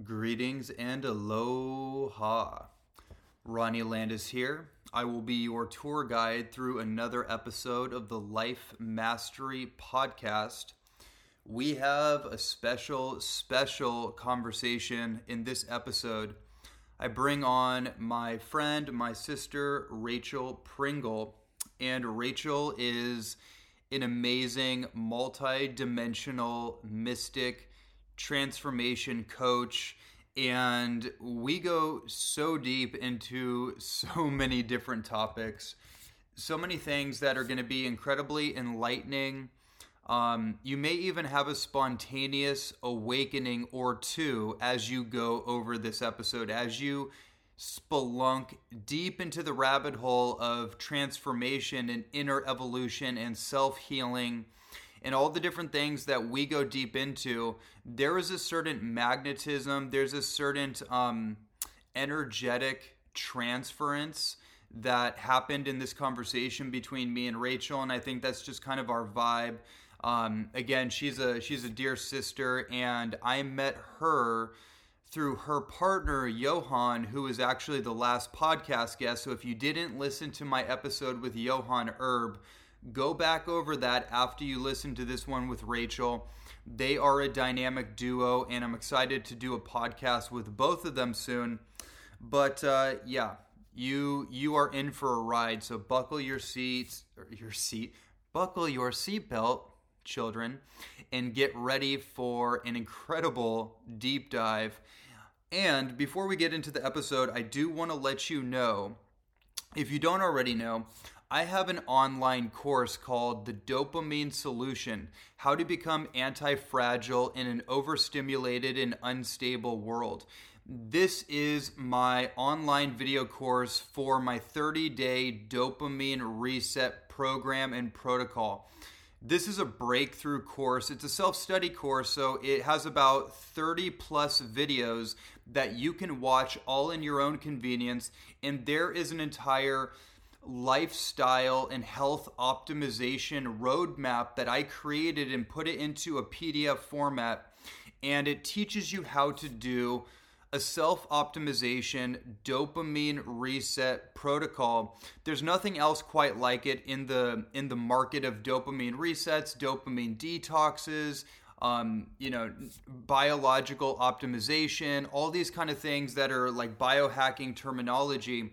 Greetings and aloha. Ronnie Landis here. I will be your tour guide through another episode of the Life Mastery Podcast. We have a special, special conversation in this episode. I bring on my friend, my sister, Rachel Pringle. And Rachel is an amazing, multi dimensional mystic transformation coach and we go so deep into so many different topics so many things that are going to be incredibly enlightening. Um, you may even have a spontaneous awakening or two as you go over this episode as you spelunk deep into the rabbit hole of transformation and inner evolution and self-healing and all the different things that we go deep into, there is a certain magnetism, there's a certain um, energetic transference that happened in this conversation between me and Rachel, and I think that's just kind of our vibe. Um, again, she's a she's a dear sister, and I met her through her partner Johan, who is actually the last podcast guest. So if you didn't listen to my episode with Johan Erb, Go back over that after you listen to this one with Rachel. They are a dynamic duo, and I'm excited to do a podcast with both of them soon. But uh, yeah, you you are in for a ride. So buckle your seats, your seat, buckle your seatbelt, children, and get ready for an incredible deep dive. And before we get into the episode, I do want to let you know, if you don't already know, I have an online course called The Dopamine Solution How to Become Anti Fragile in an Overstimulated and Unstable World. This is my online video course for my 30 day dopamine reset program and protocol. This is a breakthrough course. It's a self study course, so it has about 30 plus videos that you can watch all in your own convenience. And there is an entire lifestyle and health optimization roadmap that I created and put it into a PDF format. And it teaches you how to do a self optimization dopamine reset protocol. There's nothing else quite like it in the in the market of dopamine resets, dopamine detoxes, um, you know, biological optimization, all these kind of things that are like biohacking terminology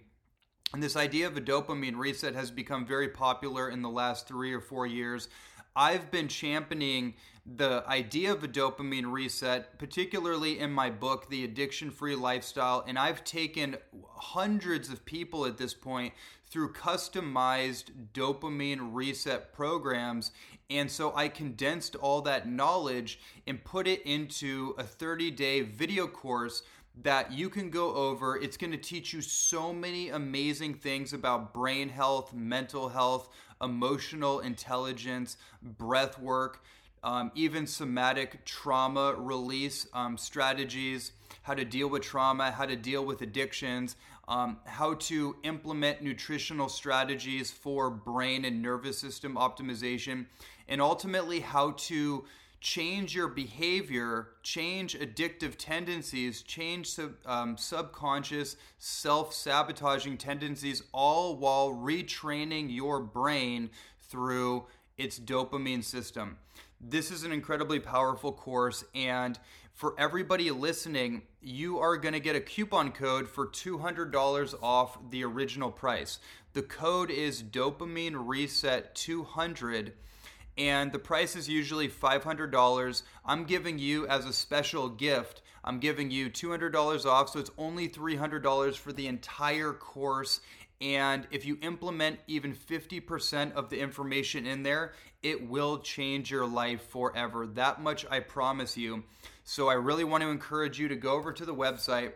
and this idea of a dopamine reset has become very popular in the last three or four years. I've been championing the idea of a dopamine reset, particularly in my book, The Addiction Free Lifestyle. And I've taken hundreds of people at this point through customized dopamine reset programs. And so I condensed all that knowledge and put it into a 30 day video course that you can go over. It's going to teach you so many amazing things about brain health, mental health, emotional intelligence, breath work, um, even somatic trauma release um, strategies, how to deal with trauma, how to deal with addictions, um, how to implement nutritional strategies for brain and nervous system optimization, and ultimately how to change your behavior, change addictive tendencies, change sub, um, subconscious self sabotaging tendencies, all while retraining your brain through its dopamine system. This is an incredibly powerful course, and for everybody listening, you are going to get a coupon code for $200 off the original price. The code is dopamine reset 200 and the price is usually $500. I'm giving you as a special gift, I'm giving you $200 off, so it's only $300 for the entire course. And if you implement even 50% of the information in there, it will change your life forever. That much I promise you. So I really want to encourage you to go over to the website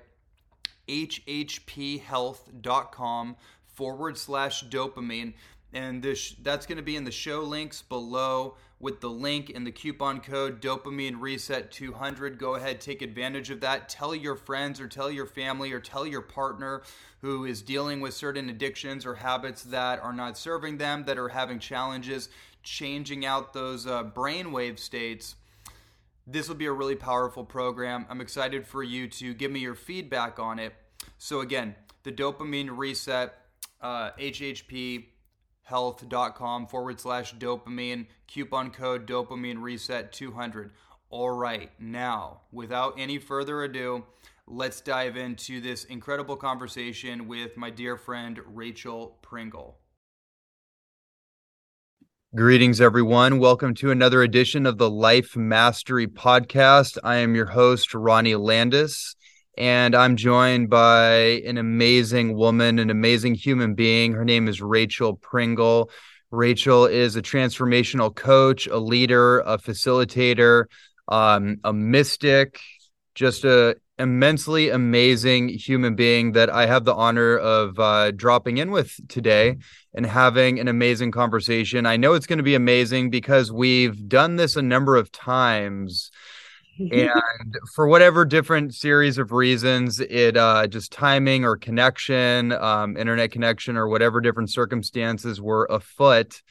hhphealth.com forward slash dopamine and this that's going to be in the show links below with the link and the coupon code dopamine reset 200 go ahead take advantage of that tell your friends or tell your family or tell your partner who is dealing with certain addictions or habits that are not serving them that are having challenges changing out those uh, brainwave states This will be a really powerful program. I'm excited for you to give me your feedback on it. So, again, the dopamine reset, uh, HHP health.com forward slash dopamine, coupon code dopamine reset 200. All right, now, without any further ado, let's dive into this incredible conversation with my dear friend Rachel Pringle. Greetings, everyone. Welcome to another edition of the Life Mastery Podcast. I am your host, Ronnie Landis, and I'm joined by an amazing woman, an amazing human being. Her name is Rachel Pringle. Rachel is a transformational coach, a leader, a facilitator, um, a mystic, just a immensely amazing human being that I have the honor of uh, dropping in with today and having an amazing conversation. I know it's going to be amazing because we've done this a number of times. And for whatever different series of reasons, it uh, just timing or connection, um, internet connection, or whatever different circumstances were afoot,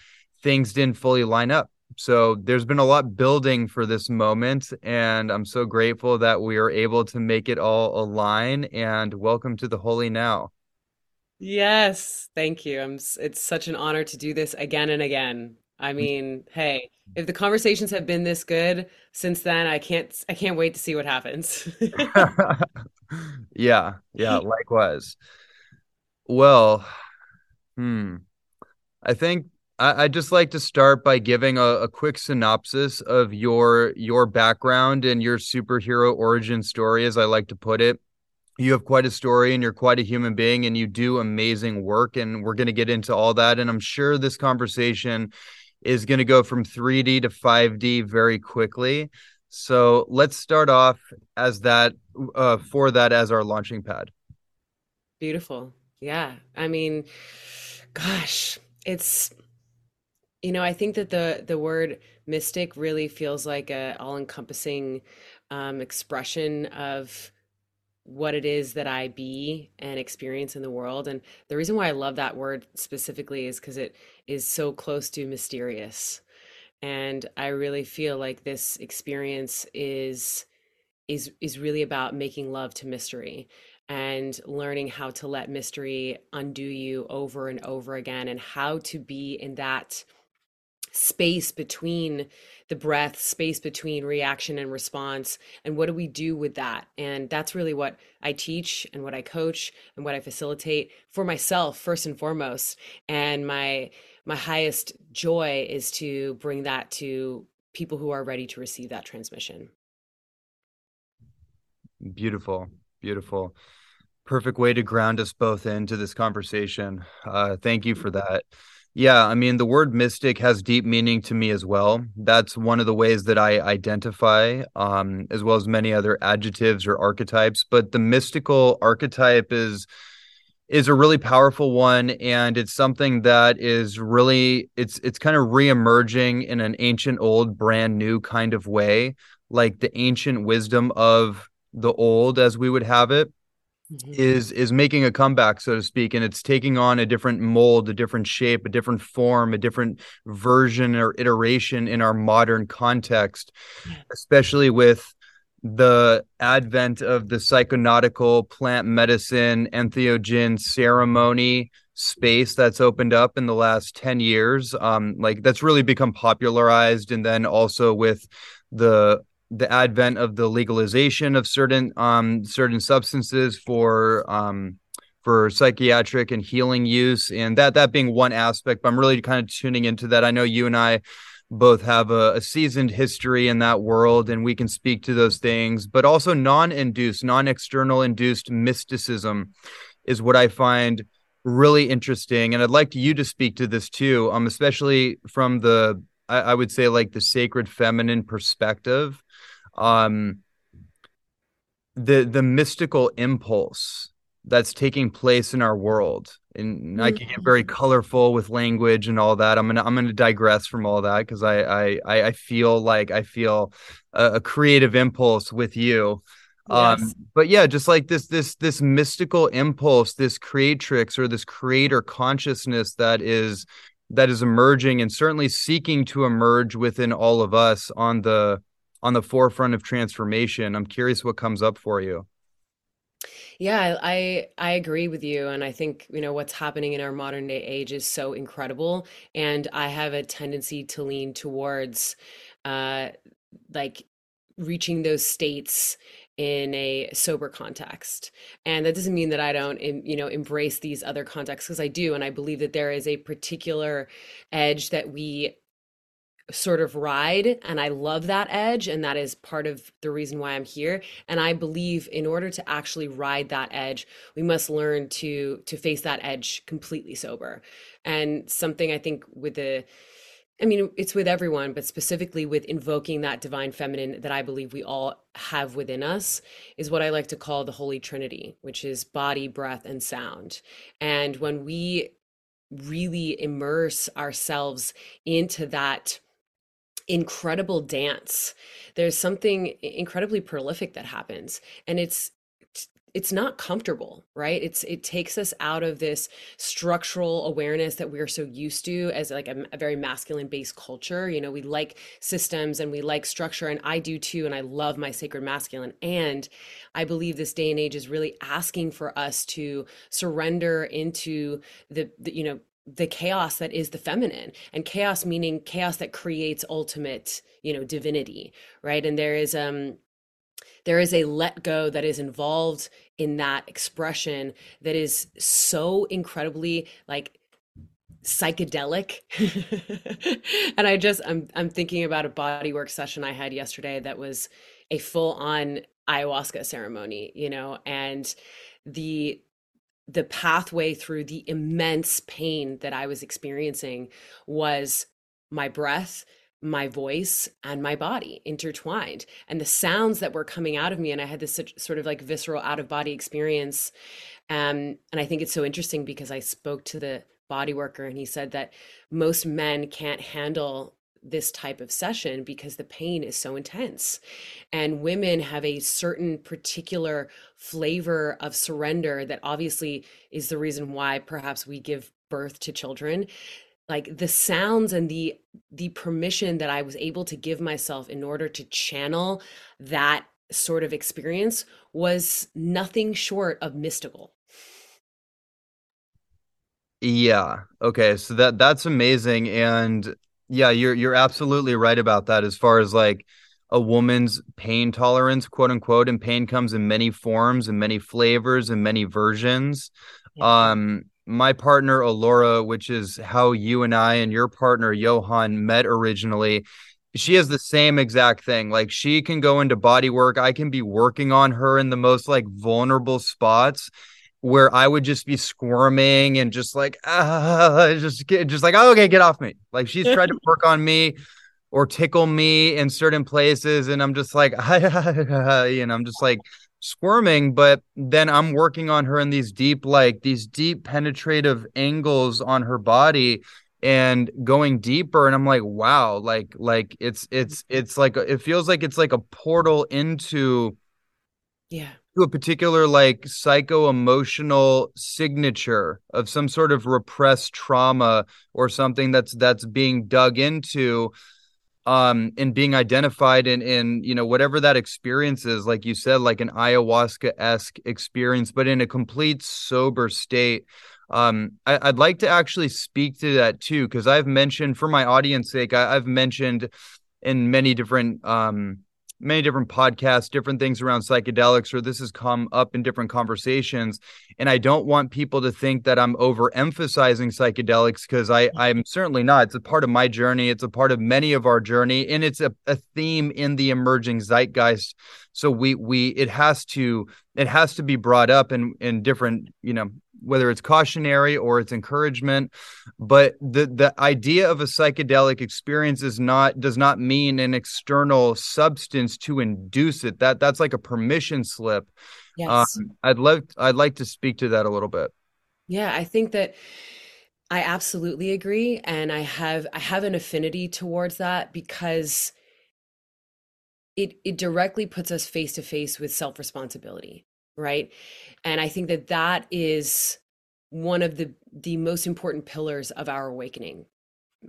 things didn't fully line up. So there's been a lot building for this moment and i'm so grateful that we are able to make it all align and welcome to the holy now. Yes thank you. I'm it's such an honor to do this again and again i mean hey if the conversations have been this good since then i can't i can't wait to see what happens yeah yeah likewise well hmm i think I, would just like to start by giving a, a, quick synopsis of your your background and your superhero origin story, as I like to put it. You have quite a story and you're quite a human being and you do amazing work. And we're going to get into all that. And I'm sure this conversation is going to go from 3D to 5D very quickly. So let's start off as that uh, for that as our launching pad. Beautiful. Yeah. I mean, gosh, it's you know, I think that the the word mystic really feels like a all encompassing um, expression of what it is that I be and experience in the world. And the reason why I love that word specifically is because it is so close to mysterious. And I really feel like this experience is is is really about making love to mystery and learning how to let mystery undo you over and over again and how to be in that space between the breath, space between reaction and response, and what do we do with that? And that's really what I teach and what I coach and what I facilitate for myself first and foremost. And my my highest joy is to bring that to people who are ready to receive that transmission. Beautiful, beautiful. Perfect way to ground us both into this conversation. Uh, thank you for that. Yeah, I mean, the word mystic has deep meaning to me as well. That's one of the ways that I identify, um, as well as many other adjectives or archetypes. But the mystical archetype is is a really powerful one, and it's something that is really it's it's kind of reemerging in an ancient, old, brand new kind of way, like the ancient wisdom of the old, as we would have it mm-hmm. is is making a comeback, so to speak, and it's taking on a different mold, a different shape, a different form, a different version or iteration in our modern context, yeah. especially with the advent of the psychonautical plant medicine entheogen ceremony space that's opened up in the last 10 years um like that's really become popularized and then also with the the advent of the legalization of certain um, certain substances for um, for psychiatric and healing use, and that that being one aspect. But I'm really kind of tuning into that. I know you and I both have a, a seasoned history in that world, and we can speak to those things. But also non-induced, non-external induced mysticism is what I find really interesting, and I'd like you to speak to this too, um, especially from the I, I would say like the sacred feminine perspective um the the mystical impulse that's taking place in our world and i can get very mm-hmm. colorful with language and all that i'm gonna i'm gonna digress from all that because I, I i feel like i feel a, a creative impulse with you um, yes. um but yeah just like this this this mystical impulse this creatrix or this creator consciousness that is that is emerging and certainly seeking to emerge within all of us on the on the forefront of transformation. I'm curious what comes up for you. Yeah, I I agree with you, and I think you know what's happening in our modern day age is so incredible, and I have a tendency to lean towards, uh, like reaching those states in a sober context and that doesn't mean that i don't you know embrace these other contexts because i do and i believe that there is a particular edge that we sort of ride and I love that edge and that is part of the reason why I'm here. And I believe in order to actually ride that edge we must learn to to face that edge completely sober. And something I think with the I mean it's with everyone but specifically with invoking that divine feminine that I believe we all have within us is what I like to call the holy trinity which is body breath and sound. And when we really immerse ourselves into that incredible dance. There's something incredibly prolific that happens and it's it's not comfortable right? It's it takes us out of this structural awareness that we're so used to as like a, a, very masculine based culture. You know we like systems and we like structure and i do too and i love my sacred masculine. And i believe this day and age is really asking for us to surrender into the, the you know the chaos that is the feminine and chaos meaning chaos that creates ultimate you know divinity right? And there is um there is a let go that is involved in that expression that is so incredibly like psychedelic. And i just i'm i'm thinking about a bodywork session i had yesterday that was a full on ayahuasca ceremony you know? And the the pathway through the immense pain that I was experiencing was my breath, my voice, and my body intertwined. And the sounds that were coming out of me, and I had this sort of like visceral out of body experience. Um, and I think it's so interesting because I spoke to the body worker and he said that most men can't handle this type of session because the pain is so intense. And women have a certain particular flavor of surrender that obviously is the reason why perhaps we give birth to children like the sounds and the the permission that I was able to give myself in order to channel that sort of experience was nothing short of mystical. Yeah. Okay. So that that's amazing and yeah, you're you're absolutely right about that as far as like a woman's pain tolerance, quote unquote, and pain comes in many forms and many flavors and many versions. Yeah. Um my partner Alora, which is how you and I and your partner Johan met originally, she has the same exact thing. Like she can go into body work. I can be working on her in the most like vulnerable spots where I would just be squirming and just like uh, just just like oh, okay, get off me. Like she's tried to work on me or tickle me in certain places, and I'm just like, and I'm just like squirming. But then I'm working on her in these deep, like these deep penetrative angles on her body and going deeper and i'm like wow like like it's it's it's like it feels like it's like a portal into yeah to a particular like psycho emotional signature of some sort of repressed trauma or something that's that's being dug into um and being identified in in you know whatever that experience is like you said like an ayahuasca-esque experience but in a complete sober state. Um I, would like to actually speak to that too because i've mentioned for my audience sake I, i've mentioned in many different um many different podcasts, different things around psychedelics, or this has come up in different conversations. And I don't want people to think that I'm overemphasizing psychedelics because I mm-hmm. I'm certainly not. It's a part of my journey. It's a part of many of our journey, and it's a, a theme in the emerging zeitgeist. So we we it has to it has to be brought up in in different you know whether it's cautionary or it's encouragement but the the idea of a psychedelic experience is not does not mean an external substance to induce it. That that's like a permission slip. Yes. Um, i'd love i'd like to speak to that a little bit. Yeah i think that i absolutely agree and i have i have an affinity towards that because it it directly puts us face to face with self responsibility right? And i think that that is one of the the most important pillars of our awakening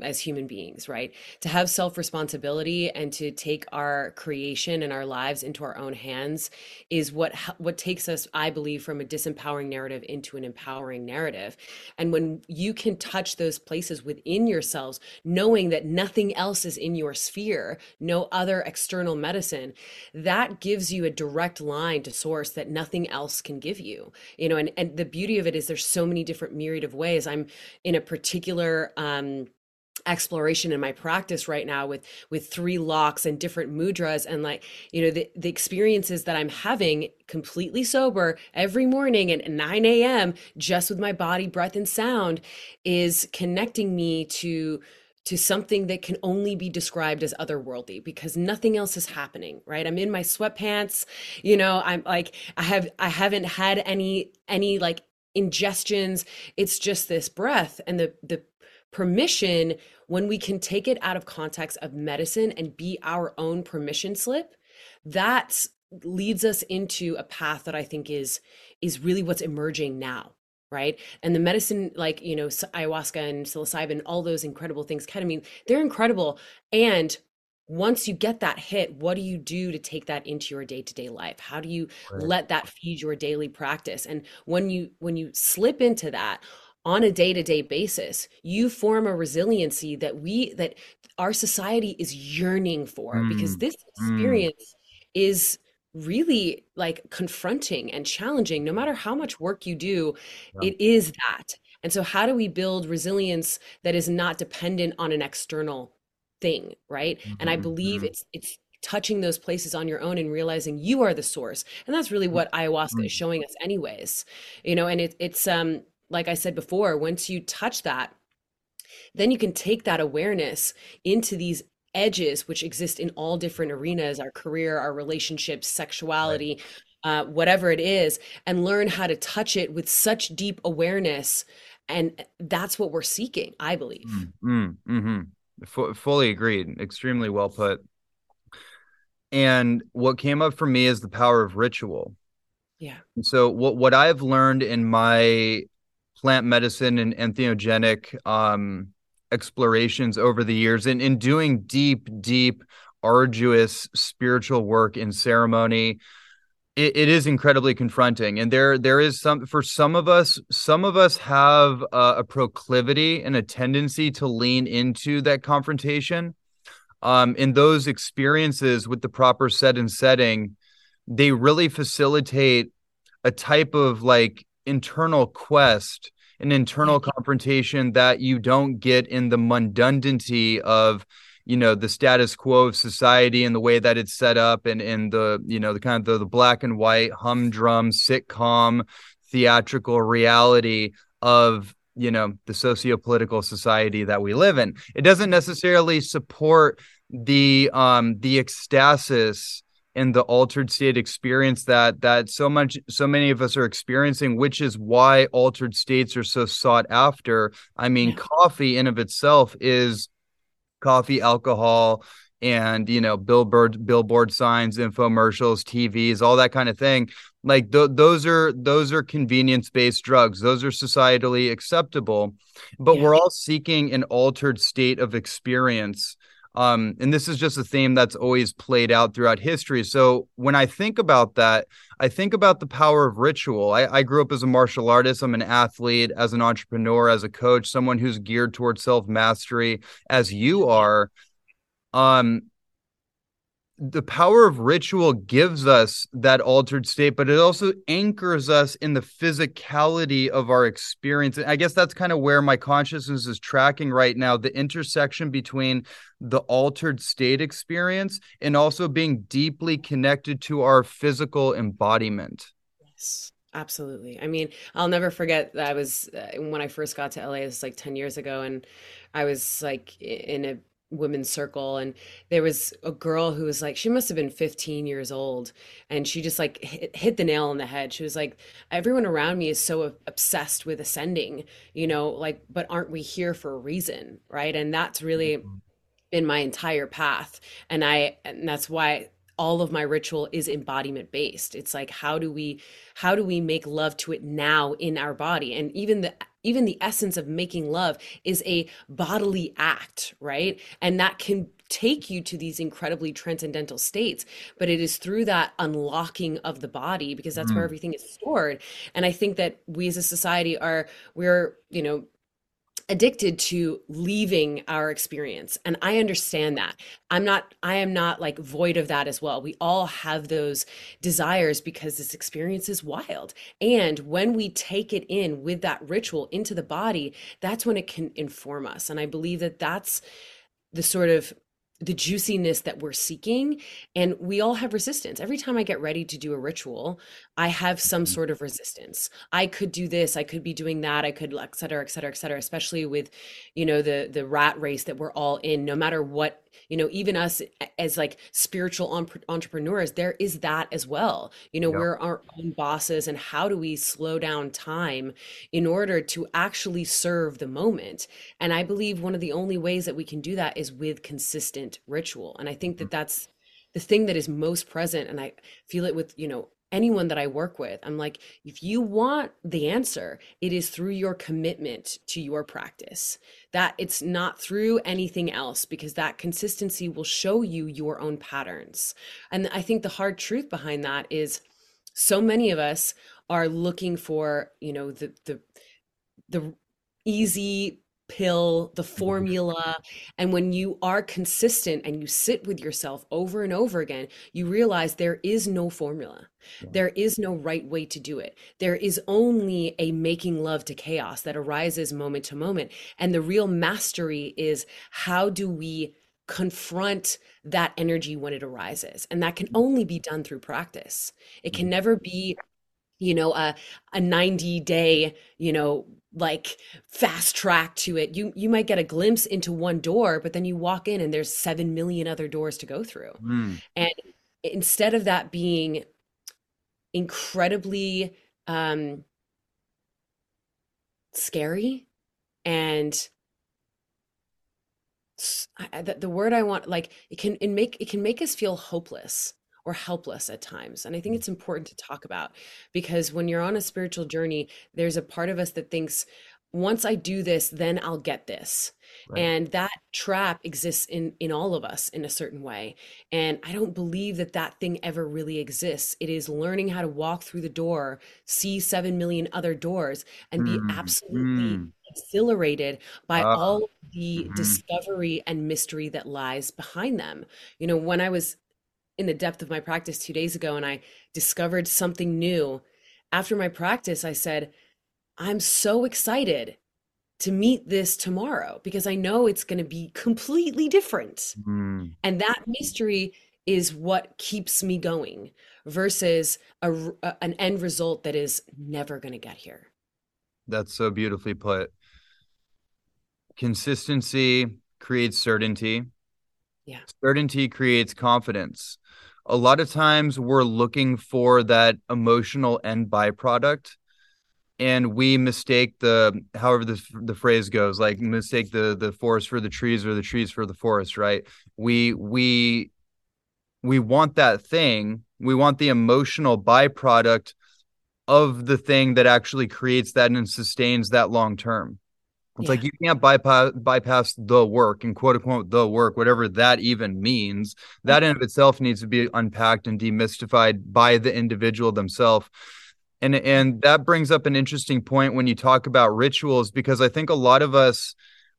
as human beings, right? To have self responsibility and to take our creation and our lives into our own hands is what what takes us, I believe, from a disempowering narrative into an empowering narrative. And when you can touch those places within yourselves, knowing that nothing else is in your sphere, no other external medicine, that gives you a direct line to source that nothing else can give you. You know, and and the beauty of it is there's so many different myriad of ways. I'm in a particular um exploration in my practice right now with with three locks and different mudras and like you know the, the experiences that i'm having completely sober every morning at 9 a.m just with my body breath and sound is connecting me to to something that can only be described as otherworldly because nothing else is happening right? I'm in my sweatpants you know i'm like i have i haven't had any any like ingestions. It's just this breath and the the permission when we can take it out of context of medicine and be our own permission slip that leads us into a path that i think is is really what's emerging now right? And the medicine like you know ayahuasca and psilocybin all those incredible things ketamine they're incredible. And once you get that hit what do you do to take that into your day-to-day life? How do you right. let that feed your daily practice? And when you when you slip into that on a day-to-day basis you form a resiliency that we that our society is yearning for mm. because this mm. experience mm. is really like confronting and challenging no matter how much work you do yeah. it is that and so how do we build resilience that is not dependent on an external thing right mm-hmm. and i believe mm-hmm. it's it's touching those places on your own and realizing you are the source and that's really what ayahuasca mm-hmm. is showing us anyways you know and it, it's um like I said before, once you touch that, then you can take that awareness into these edges which exist in all different arenas our career, our relationships, sexuality, right. uh, whatever it is, and learn how to touch it with such deep awareness. And that's what we're seeking, I believe. Mm, mm-hmm. F- fully agreed. Extremely well put. And what came up for me is the power of ritual. Yeah. so what what I've learned in my plant medicine and entheogenic um, explorations over the years and in doing deep, deep, arduous spiritual work in ceremony. It, it is incredibly confronting, and there there is some for some of us. Some of us have a, a proclivity and a tendency to lean into that confrontation. Um, in those experiences with the proper set and setting, they really facilitate a type of like internal quest an internal confrontation that you don't get in the mundanity of you know the status quo of society and the way that it's set up and in the you know the kind of the, the black and white humdrum sitcom theatrical reality of you know the socio-political society that we live in. It doesn't necessarily support the um the ecstasis and the altered state experience that that so much so many of us are experiencing which is why altered states are so sought after i mean yeah. coffee in of itself is coffee alcohol and you know billboard billboard signs infomercials tvs all that kind of thing like th- those are those are convenience based drugs those are societally acceptable but yeah. we're all seeking an altered state of experience um, and this is just a theme that's always played out throughout history. So when I think about that, I think about the power of ritual. I, I grew up as a martial artist. I'm an athlete, as an entrepreneur, as a coach, someone who's geared towards self mastery, as you are. Um, the power of ritual gives us that altered state, but it also anchors us in the physicality of our experience. And I guess that's kind of where my consciousness is tracking right now the intersection between the altered state experience and also being deeply connected to our physical embodiment. Yes. Absolutely. I mean, I'll never forget that I was uh, when I first got to LA, it was like 10 years ago, and I was like in a women's circle and there was a girl who was like she must have been 15 years old and she just like hit, hit, the nail on the head. She was like everyone around me is so obsessed with ascending you know like but aren't we here for a reason? Right? And that's really mm-hmm. been my entire path and i and that's why all of my ritual is embodiment based. It's like how do we how do we make love to it now in our body? And even the even the essence of making love is a bodily act, right? And that can take you to these incredibly transcendental states but it is through that unlocking of the body because that's mm. where everything is stored and i think that we as a society are we're you know addicted to leaving our experience and i understand that. I'm not i am not like void of that as well. We all have those desires because this experience is wild. And when we take it in with that ritual into the body that's when it can inform us. And i believe that that's the sort of the juiciness that we're seeking. And we all have resistance. Every time i get ready to do a ritual i have some mm-hmm. sort of resistance i could do this i could be doing that i could et cetera et cetera et cetera especially with you know the the rat race that we're all in no matter what you know even us as like spiritual entrepreneurs there is that as well you know we're our own bosses and how do we slow down time in order to actually serve the moment and i believe one of the only ways that we can do that is with consistent ritual and i think that mm-hmm. that's the thing that is most present and i feel it with you know anyone that I work with. I'm like, if you want the answer, it is through your commitment to your practice. That it's not through anything else because that consistency will show you your own patterns. And I think the hard truth behind that is so many of us are looking for, you know, the the the easy pill, the mm-hmm. formula. And when you are consistent and you sit with yourself over and over again, you realize there is no formula. There is no right way to do it. There is only a making love to chaos that arises moment to moment. And the real mastery is how do we confront that energy when it arises? And that can mm-hmm. only be done through practice. It can mm-hmm. never be you know a a 90 day you know like fast track to it. You you might get a glimpse into one door but then you walk in and there's 7 million other doors to go through. Mm. and instead of that being incredibly um scary and I, the, the word i want like it can it make it can make us feel hopeless or helpless at times. And I think mm. it's important to talk about because when you're on a spiritual journey, there's a part of us that thinks, once I do this, then I'll get this. Right. And that trap exists in in all of us in a certain way. And I don't believe that that thing ever really exists. It is learning how to walk through the door, see 7 million other doors and be mm. absolutely mm. exhilarated by uh, all the mm-hmm. discovery and mystery that lies behind them. You know, when I was in the depth of my practice two days ago and I discovered something new. After my practice, I said, I'm so excited to meet this tomorrow because I know it's going to be completely different. Mm. And that mystery is what keeps me going versus a, a, an end result that is never going to get here. That's so beautifully put. Consistency creates certainty. Yeah. Certainty creates confidence. A lot of times we're looking for that emotional end byproduct and we mistake the however the the phrase goes like mistake the the forest for the trees or the trees for the forest right? We we we want that thing. We want the emotional byproduct of the thing that actually creates that and sustains that long term it's yeah. like you can't bypass bypass the work and quote unquote the work, whatever that even means. That in mm-hmm. of itself needs to be unpacked and demystified by the individual themselves. And and that brings up an interesting point when you talk about rituals, because I think a lot of us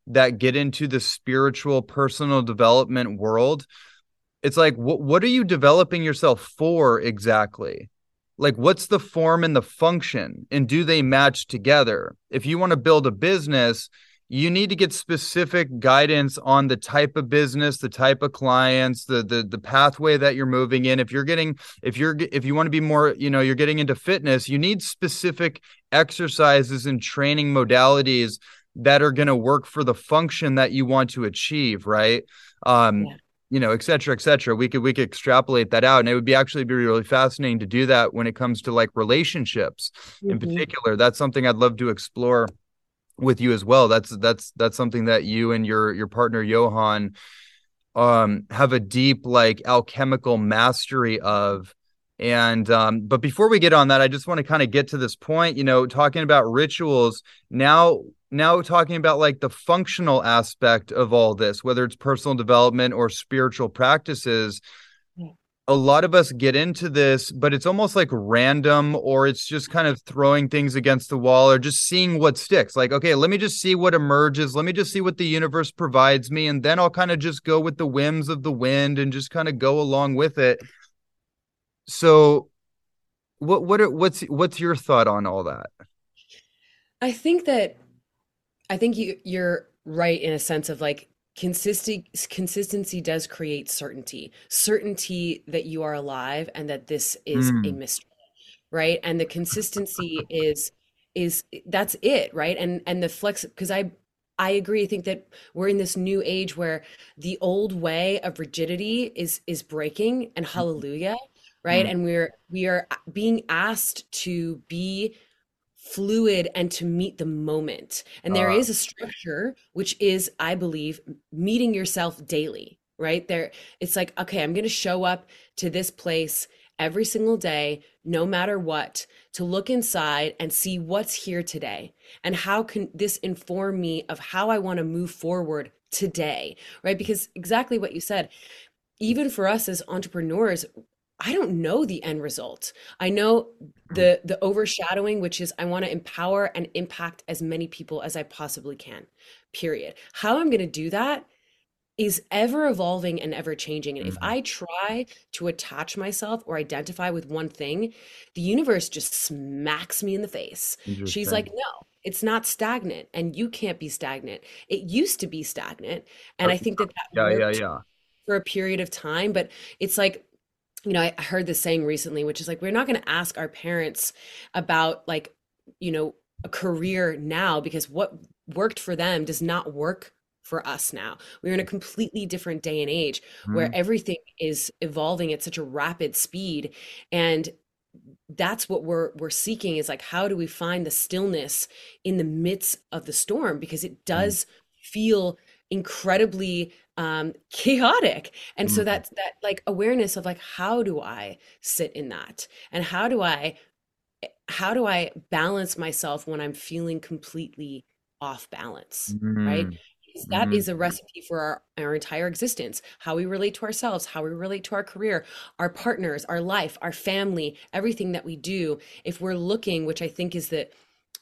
that get into the spiritual personal development world, it's like what what are you developing yourself for exactly? Like what's the form and the function and do they match together? If you want to build a business you need to get specific guidance on the type of business the type of clients the the the pathway that you're moving in. If you're getting if you're if you want to be more you know you're getting into fitness you need specific exercises and training modalities that are going to work for the function that you want to achieve right? Um yeah you know, et cetera, et cetera. We could we could extrapolate that out, and it would be actually be really fascinating to do that when it comes to like relationships mm-hmm. in particular. That's something I'd love to explore with you as well. That's that's that's something that you and your your partner Johan um have a deep like alchemical mastery of And um, but before we get on that, I just want to kind of get to this point, you know, talking about rituals. Now, now talking about like the functional aspect of all this, whether it's personal development or spiritual practices hmm. a lot of us get into this, but it's almost like random or it's just kind of throwing things against the wall or just seeing what sticks. Like, okay, let me just see what emerges. Let me just see what the universe provides me. And then I'll kind of just go with the whims of the wind and just kind of go along with it. So what what are, what's what's your thought on all that? I think that I think you you're right in a sense of like Consistency, consistency does create certainty. Certainty that you are alive and that this is a Mm, mystery right? And the consistency is is that's it right? And and the flex because i i agree i think that we're in this new age where the old way of rigidity is is breaking and mm, hallelujah right? Mm. and we're we are being asked to be fluid and to meet the moment. And there Uh, is a structure which is, I believe, meeting yourself daily, right? There it's like, okay, I'm going to show up to this place every single day, no matter what, to look inside and see what's here today. And how can this inform me of how I want to move forward today, right? Because exactly what you said, even for us as entrepreneurs, I don't know the end result. I know mm, the the overshadowing, which is I want to empower and impact as many people as I possibly can. Period. How I'm going to do that is ever evolving and ever changing. And if mm. I try to attach myself or identify with one thing, the universe just smacks me in the face. She's like, "No, it's not stagnant and you can't be stagnant. It used to be stagnant." And I think that that Yeah, yeah, yeah. for a period of time, but it's like you know, I heard this saying recently, which is like, we're not going to ask our parents about like, you know, a career now because what worked for them does not work for us now. We're in a completely different day and age where Mm, everything is evolving at such a rapid speed. And that's what we're we're seeking is like how do we find the stillness in the midst of the storm because it mm, does feel incredibly um chaotic. And so mm, that's that like awareness of like how do i sit in that? And how do i how do i balance myself when i'm feeling completely off balance right? Mm, Because that mm. is a recipe for our, our entire existence. How we relate to ourselves how we relate to our career our partners our life our family everything that we do. If we're looking which i think is the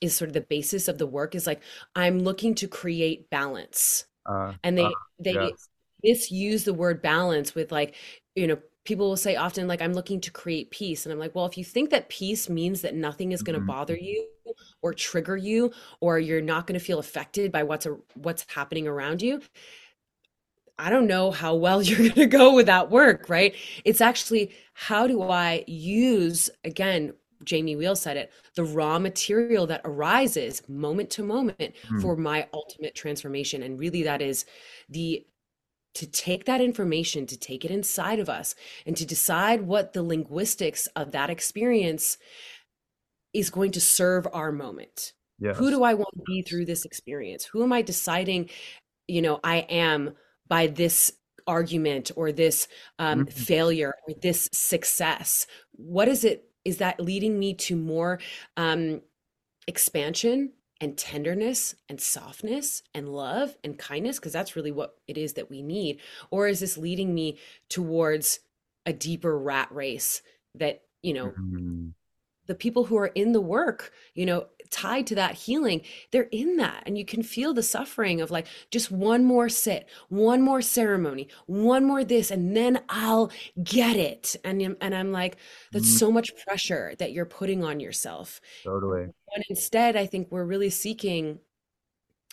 is sort of the basis of the work is like i'm looking to create balance Uh, and uh, they they misuse the word balance with like you know people will say often like i'm looking to create peace. And i'm like well if you think that peace means that nothing is going to Mm, bother you or trigger you or you're not going to feel affected by what's a, what's happening around you i don't know how well you're going to go with that work right? It's actually how do i use again Jamie Wheal said it, the raw material that arises moment to moment mm, for my ultimate transformation. And really, that is the to take that information, to take it inside of us, and to decide what the linguistics of that experience is going to serve our moment. Who do I want to be through this experience? Who am I deciding, you know, I am by this argument or this um, Mm, failure or this success? What is it? Is that leading me to more um, expansion and tenderness and softness and love and kindness because that's really what it is that we need? Or is this leading me towards a deeper rat race that you know mm, the people who are in the work you know tied to that healing they're in that and you can feel the suffering of like just one more sit one more ceremony one more this and then i'll get it. And I'm- and i'm like that's mm, so much pressure that you're putting on yourself. Totally. when instead, I think we're really seeking,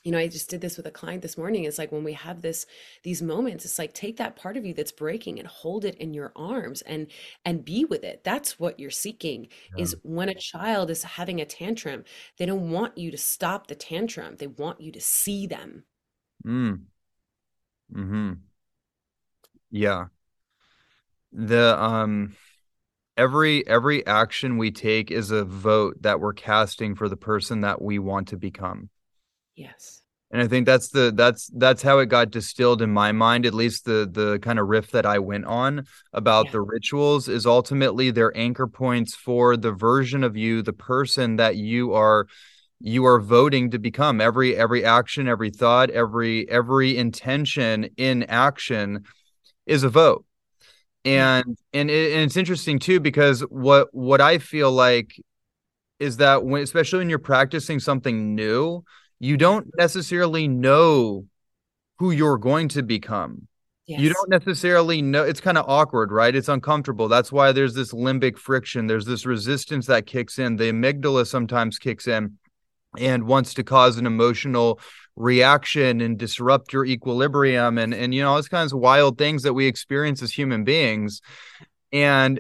you know, I just did this with a client this morning. It's like when we have this these moments, it's like take that part of you that's breaking and hold it in your arms and and be with it. That's what you're seeking Yeah. is when a child is having a tantrum, they don't want you to stop the tantrum. They want you to see them. Mm, mm-hmm. Yeah. The um every every action we take is a vote that we're casting for the person that we want to become. Yes. and i think that's the that's that's how it got distilled in my mind at least the the kind of riff that i went on about yeah. the rituals is ultimately their anchor points for the version of you the person that you are you are voting to become every every action every thought every every intention in action is a vote and and, it, and it's interesting too because what what i feel like is that when especially when you're practicing something new you don't necessarily know who you're going to become. Yes. You don't necessarily know. It's kind of awkward, right? It's uncomfortable. That's why there's this limbic friction. There's this resistance that kicks in. The amygdala sometimes kicks in and wants to cause an emotional reaction and disrupt your equilibrium and and you know all these kinds of wild things that we experience as human beings and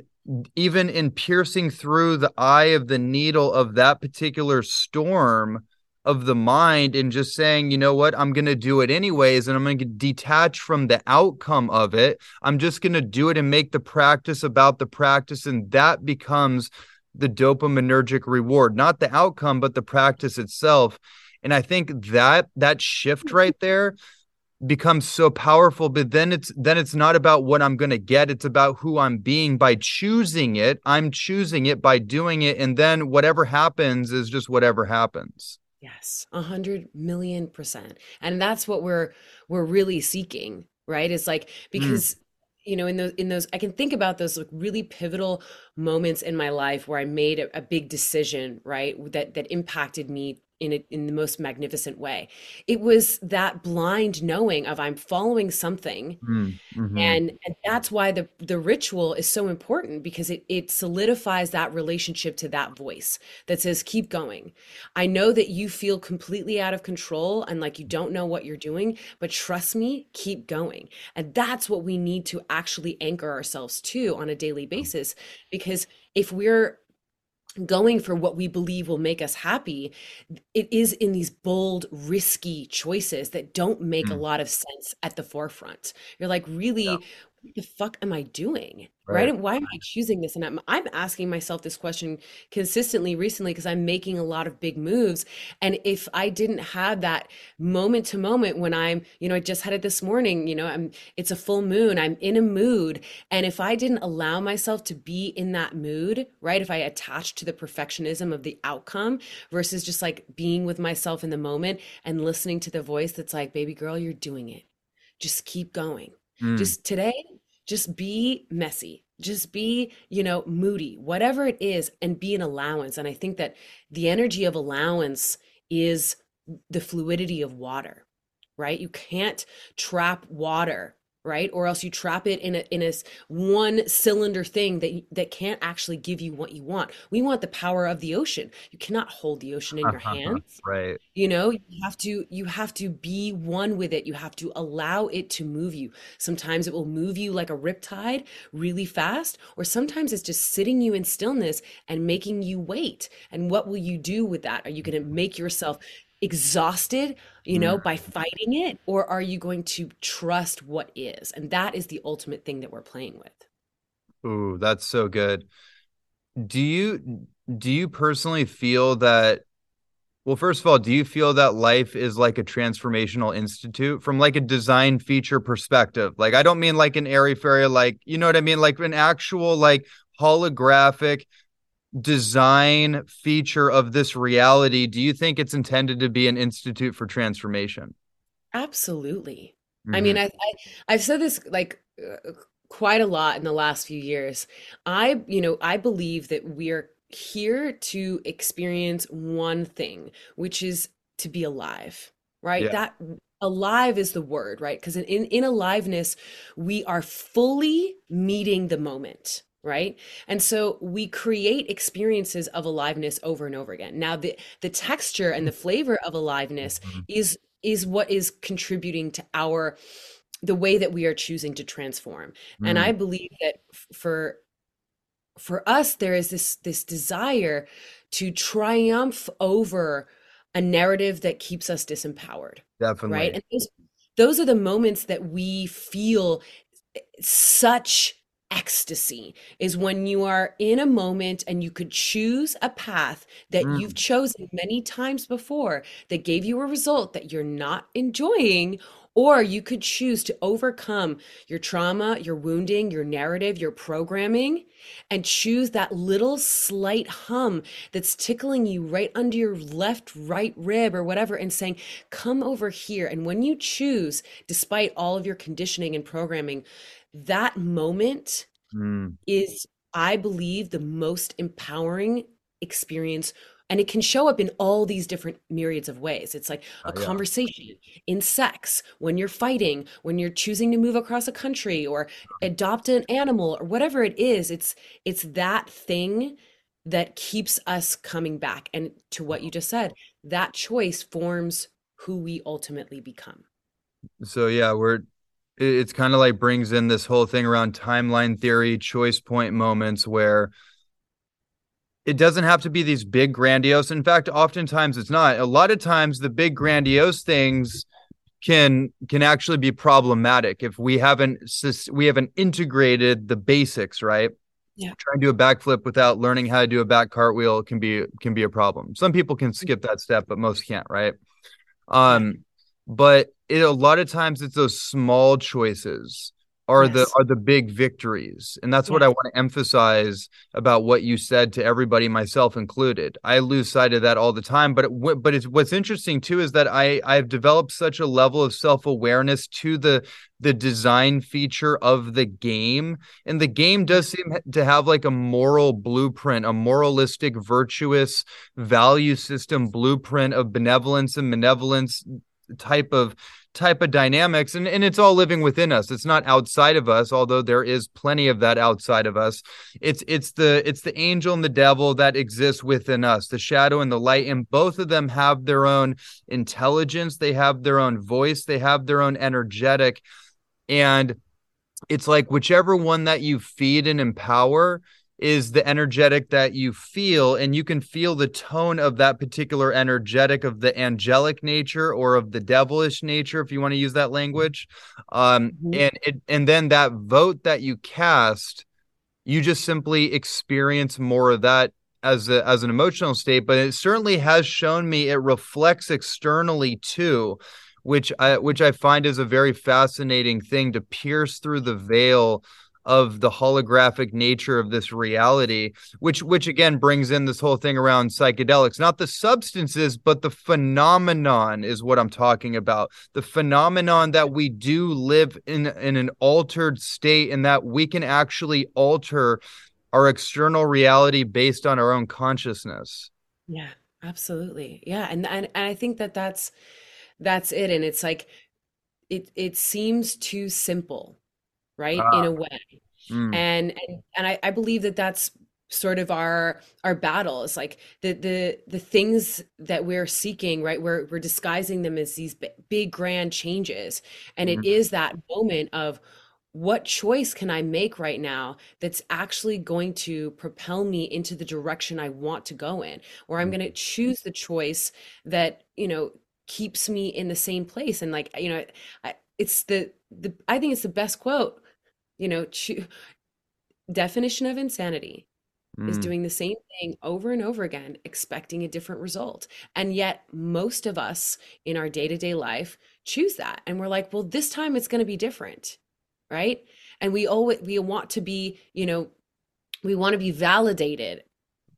even in piercing through the eye of the needle of that particular storm of the mind and just saying, you know what, I'm going to do it anyways. And I'm going to detach from the outcome of it. I'm just going to do it and make the practice about the practice. And that becomes the dopaminergic reward, not the outcome, but the practice itself. And I think that that shift mm-hmm. right there becomes so powerful but then it's then it's not about what i'm going to get it's about who i'm being by choosing it i'm choosing it by doing it and then whatever happens is just whatever happens Yes, a hundred million percent. And that's what we're we're really seeking, right? It's like mm. because mm. you know, in those in those I can think about those like really pivotal moments in my life where I made a, a big decision, right? That that impacted me in a, in the most magnificent way. It was that blind knowing of I'm following something, mm, mm-hmm. and, and that's why the the ritual is so important because it it solidifies that relationship to that voice that says keep going. I know that you feel completely out of control and like you don't know what you're doing, but trust me, keep going. And that's what we need to actually anchor ourselves to on a daily basis because if we're going for what we believe will make us happy it is in these bold risky choices that don't make mm. a lot of sense at the forefront you're like really yeah what the fuck am I doing? Right. right? Why am I choosing this? And I'm, I'm asking myself this question consistently recently because I'm making a lot of big moves. And if I didn't have that moment to moment when I'm, you know, I just had it this morning, you know, I'm, it's a full moon, I'm in a mood. And if I didn't allow myself to be in that mood, right? If I attached to the perfectionism of the outcome versus just like being with myself in the moment and listening to the voice that's like, baby girl, you're doing it. Just keep going Mm. Just today, just be messy. Just be, you know, moody, whatever it is, and be an allowance. And I think that the energy of allowance is the fluidity of water, right? You can't trap water right? Or else you trap it in a in a one cylinder thing that that can't actually give you what you want. We want the power of the ocean. You cannot hold the ocean in your hands. Right you know you have to you have to be one with it. You have to allow it to move you. Sometimes it will move you like a riptide really fast or sometimes it's just sitting you in stillness and making you wait. And what will you do with that? Are you going to make yourself exhausted, you know, mm. by fighting it? Or are you going to trust what is? And that is the ultimate thing that we're playing with. Ooh, that's so good. Do you do you personally feel that well, first of all, do you feel that life is like a transformational institute from like a design feature perspective? Like, I don't mean like an airy fairy, like, you know what I mean? Like an actual, like holographic design feature of this reality do you think it's intended to be an institute for transformation absolutely mm-hmm. i mean. I, I have said this like uh, quite a lot in the last few years i you know i believe that we're here to experience one thing which is to be alive right yeah. that alive is the word right because in in aliveness we are fully meeting the moment right? And so we create experiences of aliveness over and over again. Now the the texture and the flavor of aliveness mm-hmm. is is what is contributing to our the way that we are choosing to transform. Mm. and i believe that for for us there is this this desire to triumph over a narrative that keeps us disempowered definitely. Right and those, those are the moments that we feel such ecstasy is when you are in a moment and you could choose a path that you've Mm. chosen many times before that gave you a result that you're not enjoying, or you could choose to overcome your trauma, your wounding, your narrative, your programming, and choose that little slight hum that's tickling you right under your left, right rib, or whatever, and saying, Come over here. And when you choose, despite all of your conditioning and programming, that moment Mm. is, I believe, the most empowering experience. And it can show up in all these different myriads of ways. It's like Oh, a yeah. conversation in sex, when you're fighting, when you're choosing to move across a country or adopt an animal or whatever it is. It's it's that thing that keeps us coming back. And to what you just said, that choice forms who we ultimately become. So yeah, we're it's kind of like brings in this whole thing around timeline theory, choice point moments where it doesn't have to be these big grandiose. In fact, oftentimes it's not. A lot of times the big grandiose things can can actually be problematic if we haven't we haven't integrated the basics, right? Yeah. Trying to do a backflip without learning how to do a back cartwheel can be can be a problem. Some people can skip that step, but most can't, right? Um, but it, a lot of times it's those small choices are the are the big victories. And that's what i want to emphasize about what you said to everybody myself included. I lose sight of that all the time but it, but it's what's interesting too is that i i've developed such a level of self-awareness to the the design feature of the game. And the game does seem to have like a moral blueprint a moralistic virtuous value system blueprint of benevolence and malevolence type of type of dynamics and, and it's all living within us. It's not outside of us although there is plenty of that outside of us. It's it's the it's the angel and the devil that exists within us the shadow and the light and both of them have their own intelligence. They have their own voice. They have their own energetic and it's like whichever one that you feed and empower is the energetic that you feel and you can feel the tone of that particular energetic of the angelic nature or of the devilish nature if you want to use that language um Mhm. and it and then that vote that you cast you just simply experience more of that as a, as an emotional state but it certainly has shown me it reflects externally too which i which i find is a very fascinating thing to pierce through the veil of the holographic nature of this reality which which again brings in this whole thing around psychedelics not the substances but the phenomenon is what i'm talking about the phenomenon that we do live in in an altered state and that we can actually alter our external reality based on our own consciousness Yeah, absolutely. Yeah, and and, and I think that that's that's it. And it's like it it seems too simple, right? In ah, a way. mm, And and and I, I believe that that's sort of our our battle. It's like the the the things that we're seeking, right? We're we're disguising them as these bi- big grand changes. And it mm, is that moment of what choice can I make right now that's actually going to propel me into the direction I want to go in? Or I'm mm, going to choose the choice that, you know, keeps me in the same place. And like, you know, I, it's the the I think it's the best quote, you know, choo- definition of insanity is mm. doing the same thing over and over again, expecting a different result. And yet, most of us in our day to day life choose that. And we're like, well, this time it's going to be different. Right. And we always, we want to be, you know, we want to be validated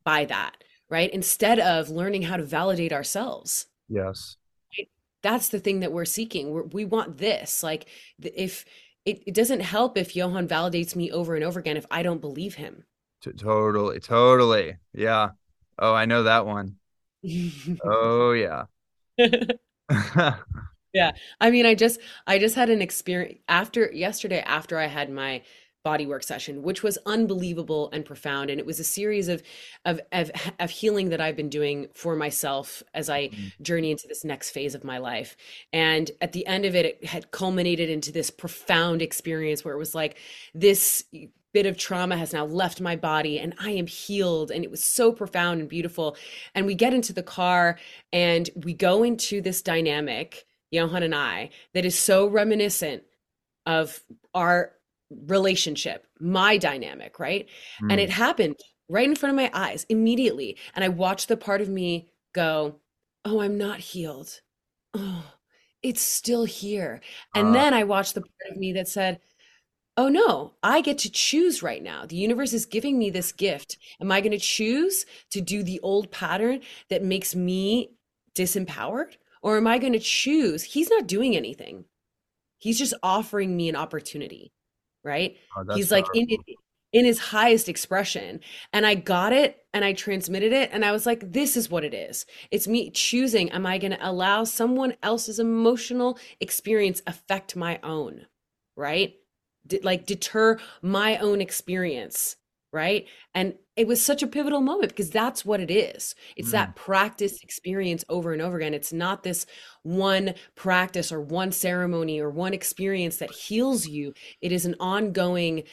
by that. Right. Instead of learning how to validate ourselves. yes Right? That's the thing that we're seeking. We're, we want this. Like, if it, it doesn't help if Johan validates me over and over again if I don't believe him. T- totally totally yeah oh i know that one oh yeah Yeah. I mean, I just I just had an experience after yesterday after I had my body work session, which was unbelievable and profound. And it was a series of of of, of healing that I've been doing for myself as I Mm, journey into this next phase of my life. And at the end of it, it had culminated into this profound experience where it was like this bit of trauma has now left my body and I am healed. And it was so profound and beautiful. And we get into the car and we go into this dynamic Johan and I that is so reminiscent of our relationship, my dynamic, right? And Mm. it happened right in front of my eyes immediately. And I watched the part of me go, Oh, I'm not healed. Oh, it's still here. And Uh, then I watched the part of me that said, Oh no, I get to choose right now. The universe is giving me this gift. Am I going to choose to do the old pattern that makes me disempowered? Or am I going to choose? He's not doing anything. He's just offering me an opportunity, right? oh, He's like in in his highest expression. And I got it and I transmitted it and I was like, this is what it is. It's me choosing, am I going to allow someone else's emotional experience affect my own, right? D- like deter my own experience, right? And it was such a pivotal moment because that's what it is. It's Mm. that practice experience over and over again. It's not this one practice or one ceremony or one experience that heals you. It is an ongoing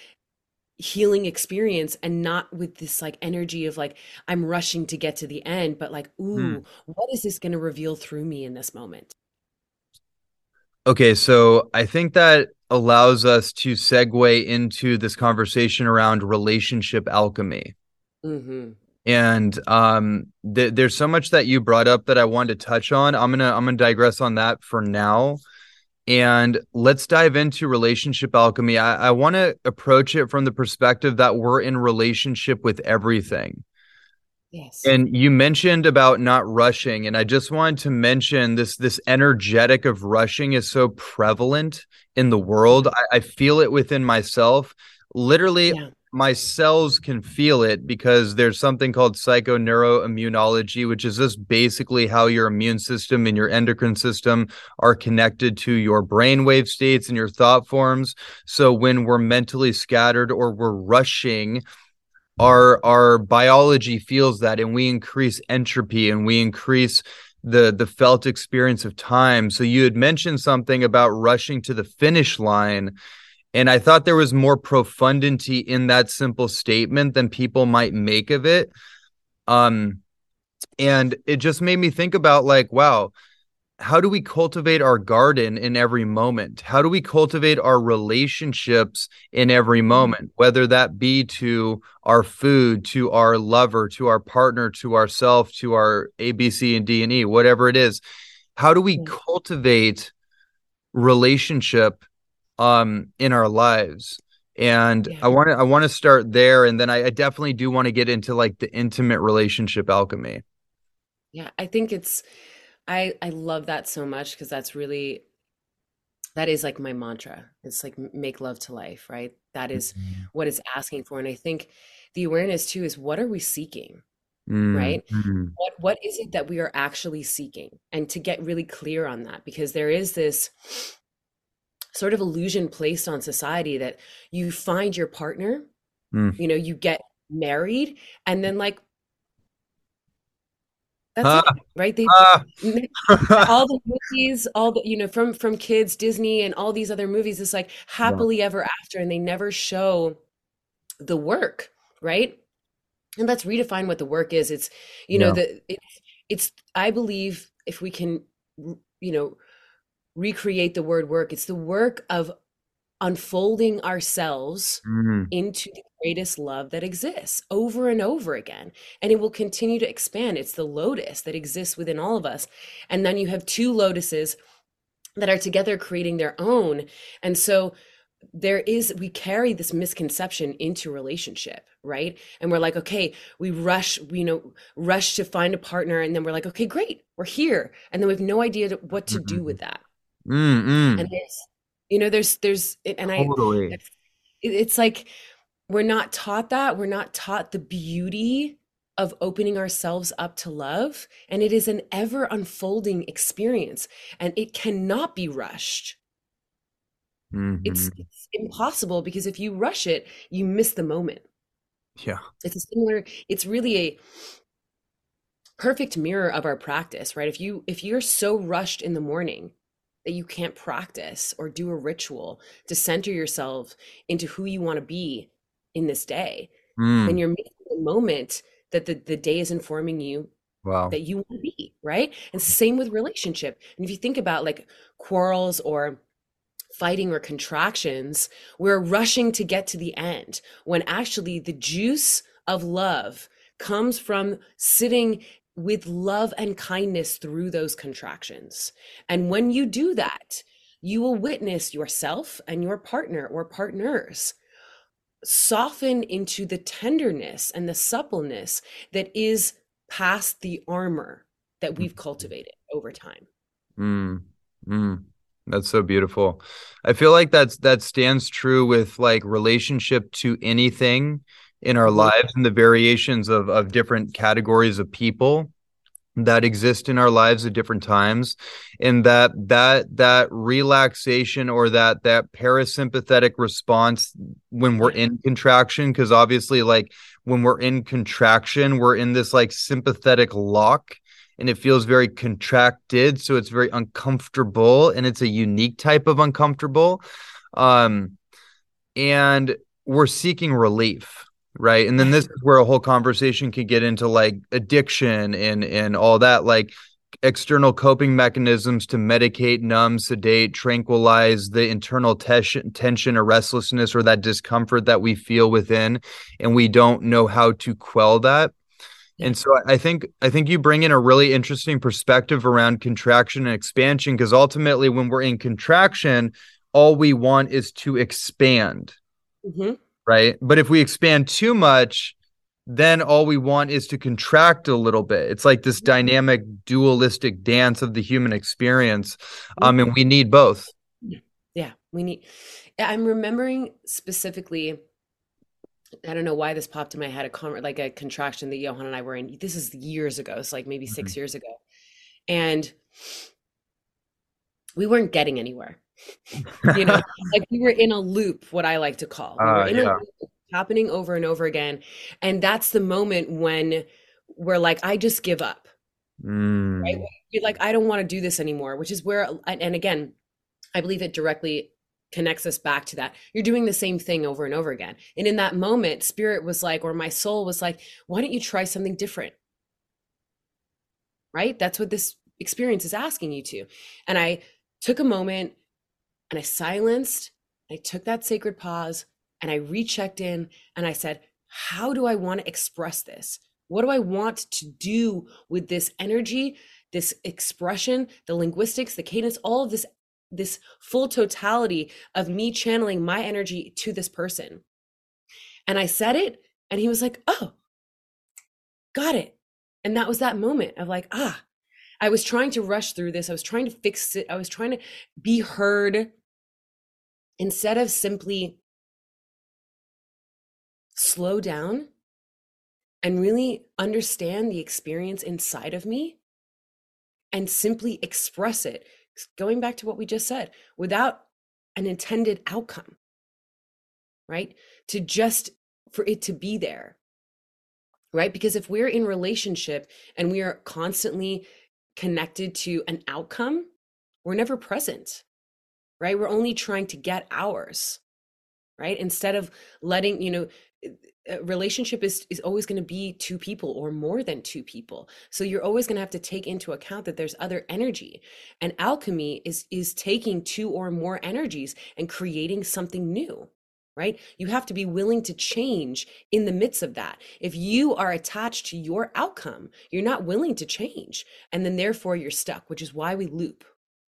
healing experience and not with this like energy of like I'm rushing to get to the end, but like, Mm. ooh, what is this going to reveal through me in this moment? Okay, so I think that allows us to segue into this conversation around relationship alchemy. hmm And um th- there's so much that you brought up that I wanted to touch on. I'm going to I'm to digress on that for now. And let's dive into relationship alchemy. I, I want to approach it from the perspective that we're in relationship with everything. Yes. And you mentioned about not rushing, and I just wanted to mention this this energetic of rushing is so prevalent in the world. Mm-hmm. I, I feel it within myself. Literally, Yeah. my cells can feel it because there's something called psychoneuroimmunology, which is just basically how your immune system and your endocrine system are connected to your brainwave states and your thought forms. So when we're mentally scattered or we're rushing, our our biology feels that and we increase entropy and we increase the the felt experience of time. So you had mentioned something about rushing to the finish line and i thought there was more profundity in that simple statement than people might make of it. Um and it just made me think about like wow how do we cultivate our garden in every moment? How do we cultivate our relationships in every moment? Whether that be to our food to our lover to our partner to ourself to our a b c and d and e whatever it is. How do we cultivate relationship um in our lives? And Yeah. i want to i want to start there and then I, I definitely do want to get into like the intimate relationship alchemy. Yeah, I think it's I I love that so much because that's really that is like my mantra. It's like make love to life, right? That is what it's asking for. And I think the awareness too is what are we seeking, Mm, right? mm, What what is it that we are actually seeking? And to get really clear on that because there is this sort of illusion placed on society that you find your partner, mm. you know, you get married and then like that's Ah, it, right? They ah. all the movies all the you know from from kids disney and all these other movies it's like happily ever after and they never show the work right? And let's redefine what the work is. It's you know the it's it's i believe if we can you know recreate the word work it's the work of unfolding ourselves Mm, into the greatest love that exists over and over again. And it will continue to expand. It's the lotus that exists within all of us. And then you have two lotuses that are together creating their own. And so there is, we carry this misconception into relationship, right? And we're like, okay, we rush, you know, rush to find a partner. And then we're like, okay, great, we're here. And then we have no idea what to do with that. mm, mm. And there's, you know, there's, there's, and I, Totally. it's, it's like we're not taught that. We're not taught the beauty of opening ourselves up to love. And it is an ever unfolding experience and it cannot be rushed. It's, Mhm. it's impossible because if you rush it, you miss the moment. Yeah. It's a similar, it's really a perfect mirror of our practice, right? If you if you're so rushed in the morning that you can't practice or do a ritual to center yourself into who you want to be in this day, Mm, then you're making the moment that the, the day is informing you wow. that you want to be, right? And same with relationship. And if you think about like quarrels or fighting or contractions, we're rushing to get to the end when actually the juice of love comes from sitting with love and kindness through those contractions. And when you do that, you will witness yourself and your partner or partners soften into the tenderness and the suppleness that is past the armor that we've mm. cultivated over time. Mm, mm. That's so beautiful. I feel like that's that stands true with like relationship to anything in our mm-hmm. lives and the variations of of different categories of people that exist in our lives at different times. And that that that relaxation or that that parasympathetic response when we're in contraction because obviously like when we're in contraction we're in this like sympathetic lock and it feels very contracted so it's very uncomfortable and it's a unique type of uncomfortable. Um and we're seeking relief right and then this is where a whole conversation could get into like addiction and and all that like external coping mechanisms to medicate numb sedate tranquilize the internal tension tension or restlessness or that discomfort that we feel within and we don't know how to quell that and so I think I think you bring in a really interesting perspective around contraction and expansion because ultimately when we're in contraction, all we want is to expand. Mm-hmm. Right. But if we expand too much, then all we want is to contract a little bit. It's like this mm-hmm. dynamic dualistic dance of the human experience. Um, and we need both. Yeah, we need I'm remembering specifically I don't know why this popped in my head a con- like a contraction that Johan and I were in. This is years ago. It's like maybe 6 mm-hmm. years ago. And we weren't getting anywhere. You know, like we were in a loop, what I like to call. We uh, yeah. loop, happening over and over again. And that's the moment when we're like, I just give up. Mm. Right? You're like, I don't want to do this anymore, which is where, and again, I believe it directly connects us back to that. You're doing the same thing over and over again. And in that moment, spirit was like, or my soul was like, why don't you try something different? Right? That's what this experience is asking you to. And I took a moment and I silenced, I took that sacred pause and I rechecked in and I said, how do I want to express this? What do I want to do with this energy, this expression, the linguistics, the cadence, all of this this full totality of me channeling my energy to this person. And I said it, and he was like, Oh, got it. And that was that moment of like, ah, I was trying to rush through this. I was trying to fix it. I was trying to be heard instead of simply slow down and really understand the experience inside of me and simply express it going back to what we just said, without an intended outcome, right? To just for it to be there, right? Because if we're in relationship and we are constantly connected to an outcome, we're never present, right? We're only trying to get ours, right? Instead of letting, you know, a relationship is is always going to be two people or more than two people so you're always going to have to take into account that there's other energy and alchemy is is taking two or more energies and creating something new right you have to be willing to change in the midst of that if you are attached to your outcome you're not willing to change and then therefore you're stuck which is why we loop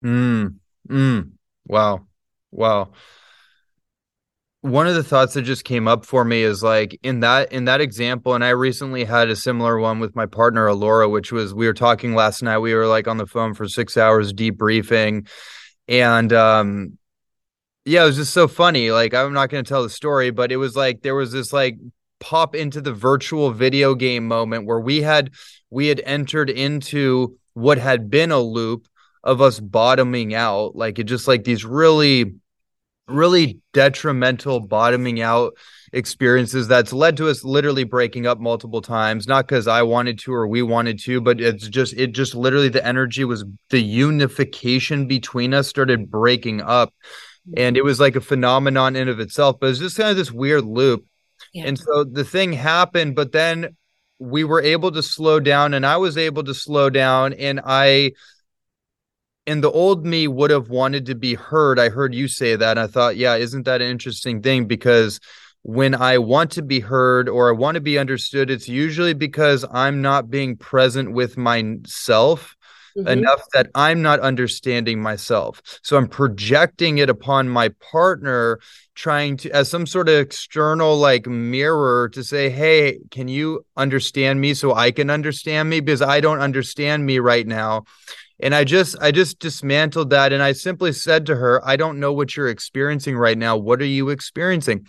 mm, mm. Wow. Wow. One of the thoughts that just came up for me is like in that in that example and i recently had a similar one with my partner alora which was we were talking last night. We were like on the phone for six hours debriefing. And um yeah it was just so funny. Like i'm not going to tell the story but it was like there was this like pop into the virtual video game moment where we had we had entered into what had been a loop of us bottoming out like it just like these really really detrimental bottoming out experiences that's led to us literally breaking up multiple times not because i wanted to or we wanted to but it's just it just literally the energy was the unification between us started breaking up. And it mm-hmm. was like a phenomenon in of itself but it's just kind of this weird loop. Yeah. and so the thing happened but then we were able to slow down and i was able to slow down and i and the old me would have wanted to be heard. I heard you say that. And I thought, yeah, isn't that an interesting thing? Because when I want to be heard or I want to be understood, it's usually because I'm not being present with myself mm-hmm. enough that I'm not understanding myself. So I'm projecting it upon my partner, trying to, as some sort of external like mirror to say, Hey, can you understand me so I can understand me? Because I don't understand me right now and i just i just dismantled that and i simply said to her i don't know what you're experiencing right now. What are you experiencing?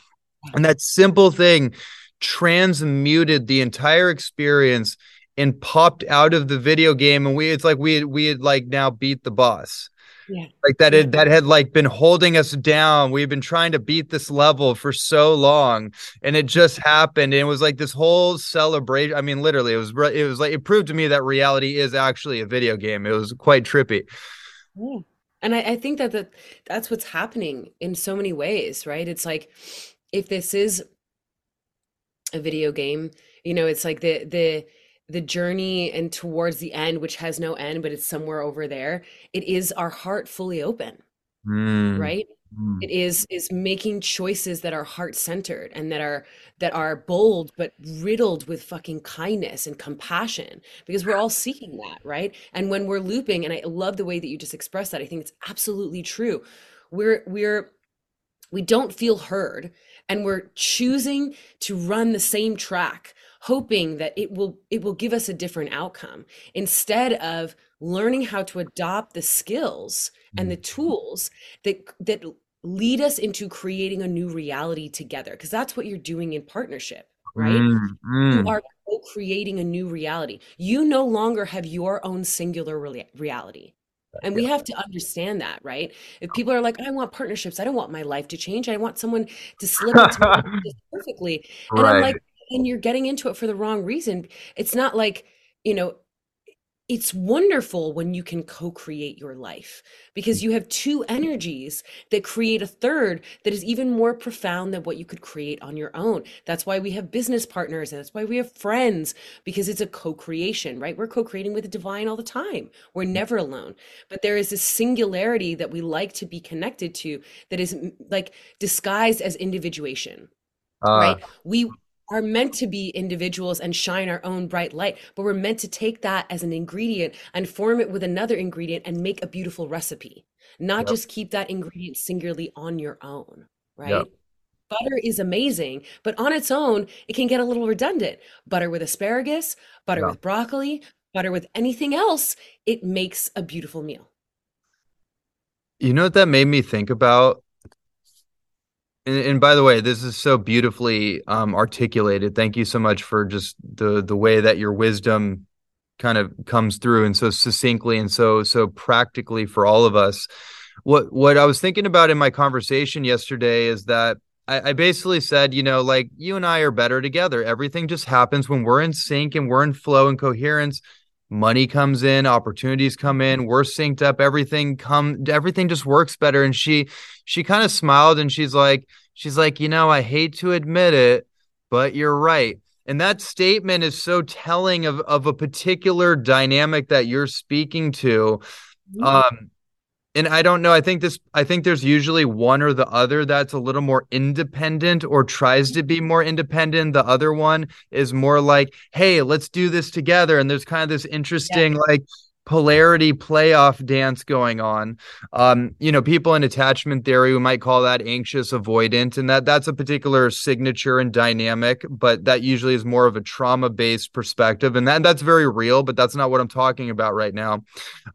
And that simple thing transmuted the entire experience and popped out of the video game and we it's like we we had like now beat the boss yeah. like that had that had like been holding us down. We've been trying to beat this level for so long and it just happened and it was like this whole celebration i mean literally it was it was like it proved to me that reality is actually a video game. It was quite trippy. Yeah. and I, I think that that that's what's happening in so many ways right? It's like if this is a video game you know it's like the the the journey and towards the end which has no end but it's somewhere over there it is our heart fully open mm. right mm. it is is making choices that are heart centered and that are that are bold but riddled with fucking kindness and compassion because we're all seeking that right and when we're looping and i love the way that you just expressed that i think it's absolutely true we're we're we don't feel heard and we're choosing to run the same track hoping that it will it will give us a different outcome instead of learning how to adopt the skills and the mm. tools that that lead us into creating a new reality together because that's what you're doing in partnership right mm, mm. you are co-creating a new reality you no longer have your own singular re- reality and we have to understand that, right? If people are like, I want partnerships, I don't want my life to change. I want someone to slip into my perfectly. And right. I'm like, and you're getting into it for the wrong reason. It's not like, you know, it's wonderful when you can co-create your life because you have two energies that create a third that is even more profound than what you could create on your own. That's why we have business partners and that's why we have friends because it's a co-creation right? We're co-creating with the divine all the time. We're never alone. But there is this singularity that we like to be connected to that is like disguised as individuation. Uh, right? We are meant to be individuals and shine our own bright light, but we're meant to take that as an ingredient and form it with another ingredient and make a beautiful recipe, not yep. just keep that ingredient singularly on your own, right? Yep. Butter is amazing, but on its own, it can get a little redundant. Butter with asparagus, butter yep. with broccoli, butter with anything else, it makes a beautiful meal. You know what that made me think about? And, and, by the way, this is so beautifully um, articulated. Thank you so much for just the the way that your wisdom kind of comes through and so succinctly and so so practically for all of us. What what I was thinking about in my conversation yesterday is that I, I basically said, you know, like you and I are better together. Everything just happens when we're in sync and we're in flow and coherence money comes in opportunities come in we're synced up everything come everything just works better. And she she kind of smiled and she's like she's like you know i hate to admit it but you're right. And that statement is so telling of of a particular dynamic that you're speaking to. Mm-hmm. um and I don't know. I think this, I think there's usually one or the other that's a little more independent or tries to be more independent. The other one is more like, hey, let's do this together. And there's kind of this interesting, yeah. like, polarity playoff dance going on. Um, you know, people in attachment theory we might call that anxious avoidant, and that that's a particular signature and dynamic, but that usually is more of a trauma-based perspective, and that that's very real. But that's not what I'm talking about right now.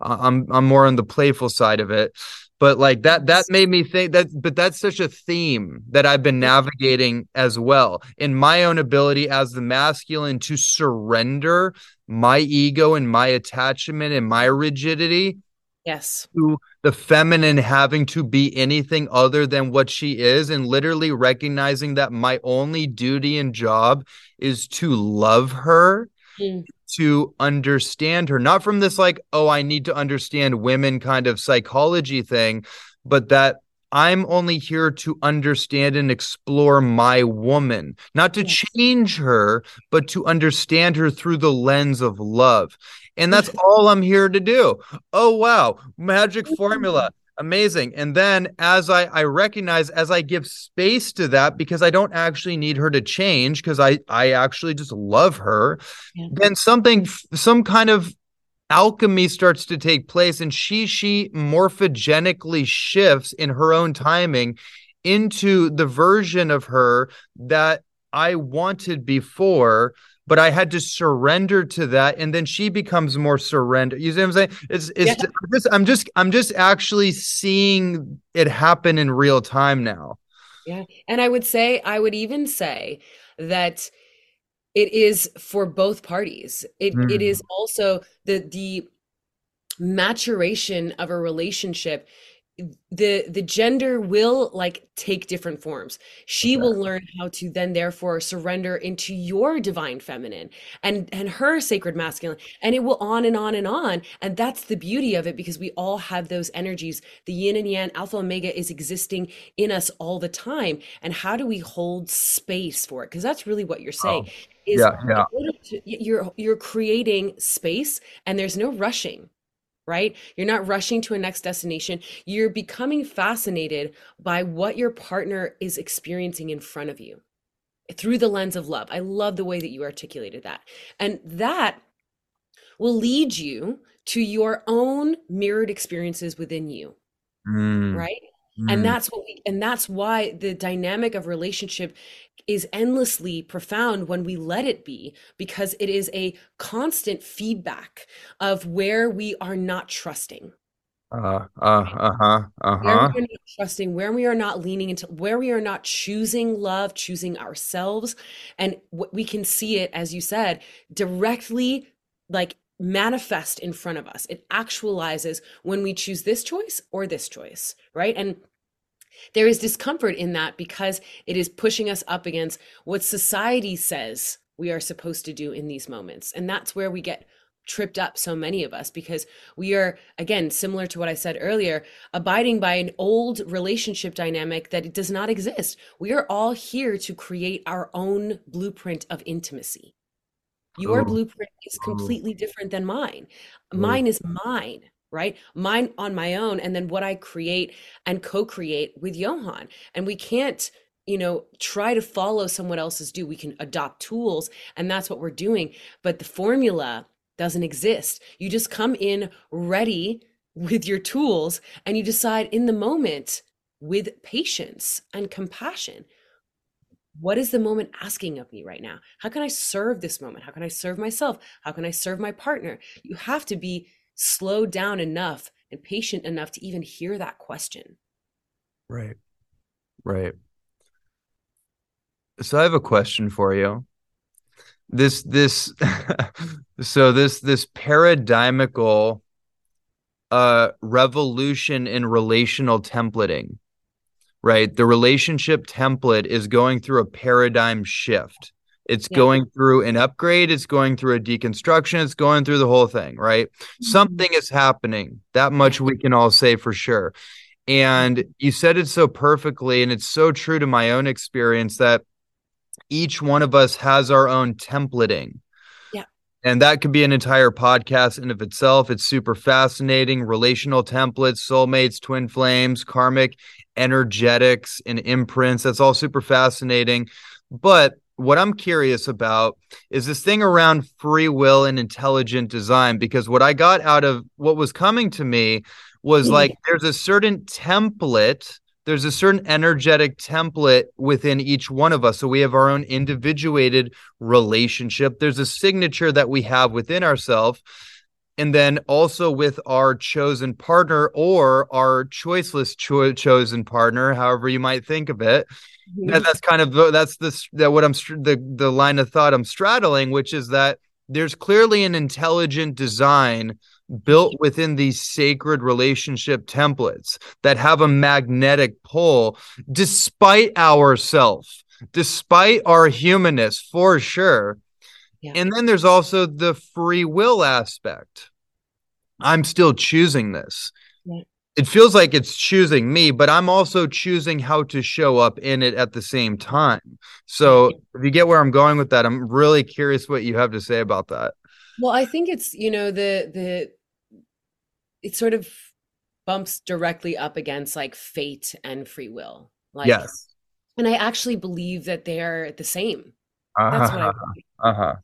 Uh, I'm I'm more on the playful side of it but like that that made me think that but that's such a theme that i've been navigating as well in my own ability as the masculine to surrender my ego and my attachment and my rigidity yes. to the feminine having to be anything other than what she is. And literally recognizing that my only duty and job is to love her mm. to understand her. Not from this like oh i need to understand women kind of psychology thing but that I'm only here to understand and explore my woman, not to change her, but to understand her through the lens of love. And that's all I'm here to do. Oh, wow. Magic formula. Amazing. And then as I, I recognize, as I give space to that, because I don't actually need her to change, because I, I actually just love her, Yeah. then something, some kind of alchemy starts to take place and she she morphogenically shifts in her own timing into the version of her that I wanted before but I had to surrender to that and then she becomes more surrender you see what I'm saying it's it's Yeah. I'm just I'm just I'm just actually seeing it happen in real time now Yeah. And I would say, I would even say that it is for both parties. It it Mm. is also the the maturation of a relationship. The the gender will like take different forms. She will learn how to then therefore surrender into your divine feminine and and her sacred masculine and it will on and on and on and that's the beauty of it because we all have those energies the yin and yang alpha omega is existing in us all the time and how do we hold space for it because that's really what you're saying is yeah yeah. to- you're you're creating space and there's no rushing right? You're not rushing to a next destination. You're becoming fascinated by what your partner is experiencing in front of you through the lens of love. I love the way that you articulated that. And that will lead you to your own mirrored experiences within you Mm, right mm. and that's what we and that's why the dynamic of relationship is endlessly profound when we let it be because it is a constant feedback of where we are not trusting uh uh uh-huh where uh-huh we are not trusting where we are not leaning into where we are not choosing love choosing ourselves and what we can see it as you said directly like manifest in front of us it actualizes when we choose this choice or this choice right and there is discomfort in that because it is pushing us up against what society says we are supposed to do in these moments. And that's where we get tripped up, so many of us, because we are, again, similar to what I said earlier, abiding by an old relationship dynamic that does not exist. We are all here to create our own blueprint of intimacy. Your Ooh. blueprint is Ooh. completely different than mine. Ooh. Mine is mine, right? Mine on my own, and then what I create and co-create with Johan. And we can't, you know, try to follow someone else's do. We can adopt tools, and that's what we're doing. But the formula doesn't exist. You just come in ready with your tools and you decide in the moment with patience and compassion. What is the moment asking of me right now? How can I serve this moment? How can I serve myself? How can I serve my partner? You have to be slowed down enough and patient enough to even hear that question. Right. Right. So I have a question for you. This this so this this paradigmical uh revolution in relational templating, right? The relationship template is going through a paradigm shift. It's Yeah. going through an upgrade, it's going through a deconstruction, it's going through the whole thing, right? Mm-hmm. Something is happening. That much we can all say for sure. And you said it so perfectly, and it's so true to my own experience that each one of us has our own templating. Yeah. And that could be an entire podcast in of itself. It's super fascinating. Relational templates, soulmates, twin flames, karmic energetics, and imprints. That's all super fascinating. But what I'm curious about is this thing around free will and intelligent design. Because what I got out of what was coming to me was Mhm. like there's a certain template there's a certain energetic template within each one of us so we have our own individuated relationship there's a signature that we have within ourselves and then also with our chosen partner or our choiceless cho- chosen partner however you might think of it mm-hmm. that, that's kind of the- that's the that what i'm the the line of thought i'm straddling which is that there's clearly an intelligent design built within these sacred relationship templates that have a magnetic pull despite ourself despite our humanness for sure Yeah. and then there's also the free will aspect i'm still choosing this it feels like it's choosing me, but I'm also choosing how to show up in it at the same time. So if you get where I'm going with that, I'm really curious what you have to say about that. Well, I think it's, you know, the the it sort of bumps directly up against like fate and free will. Like yes. And I actually believe that they're the same. Uh-huh. That's what I believe. Uh-huh.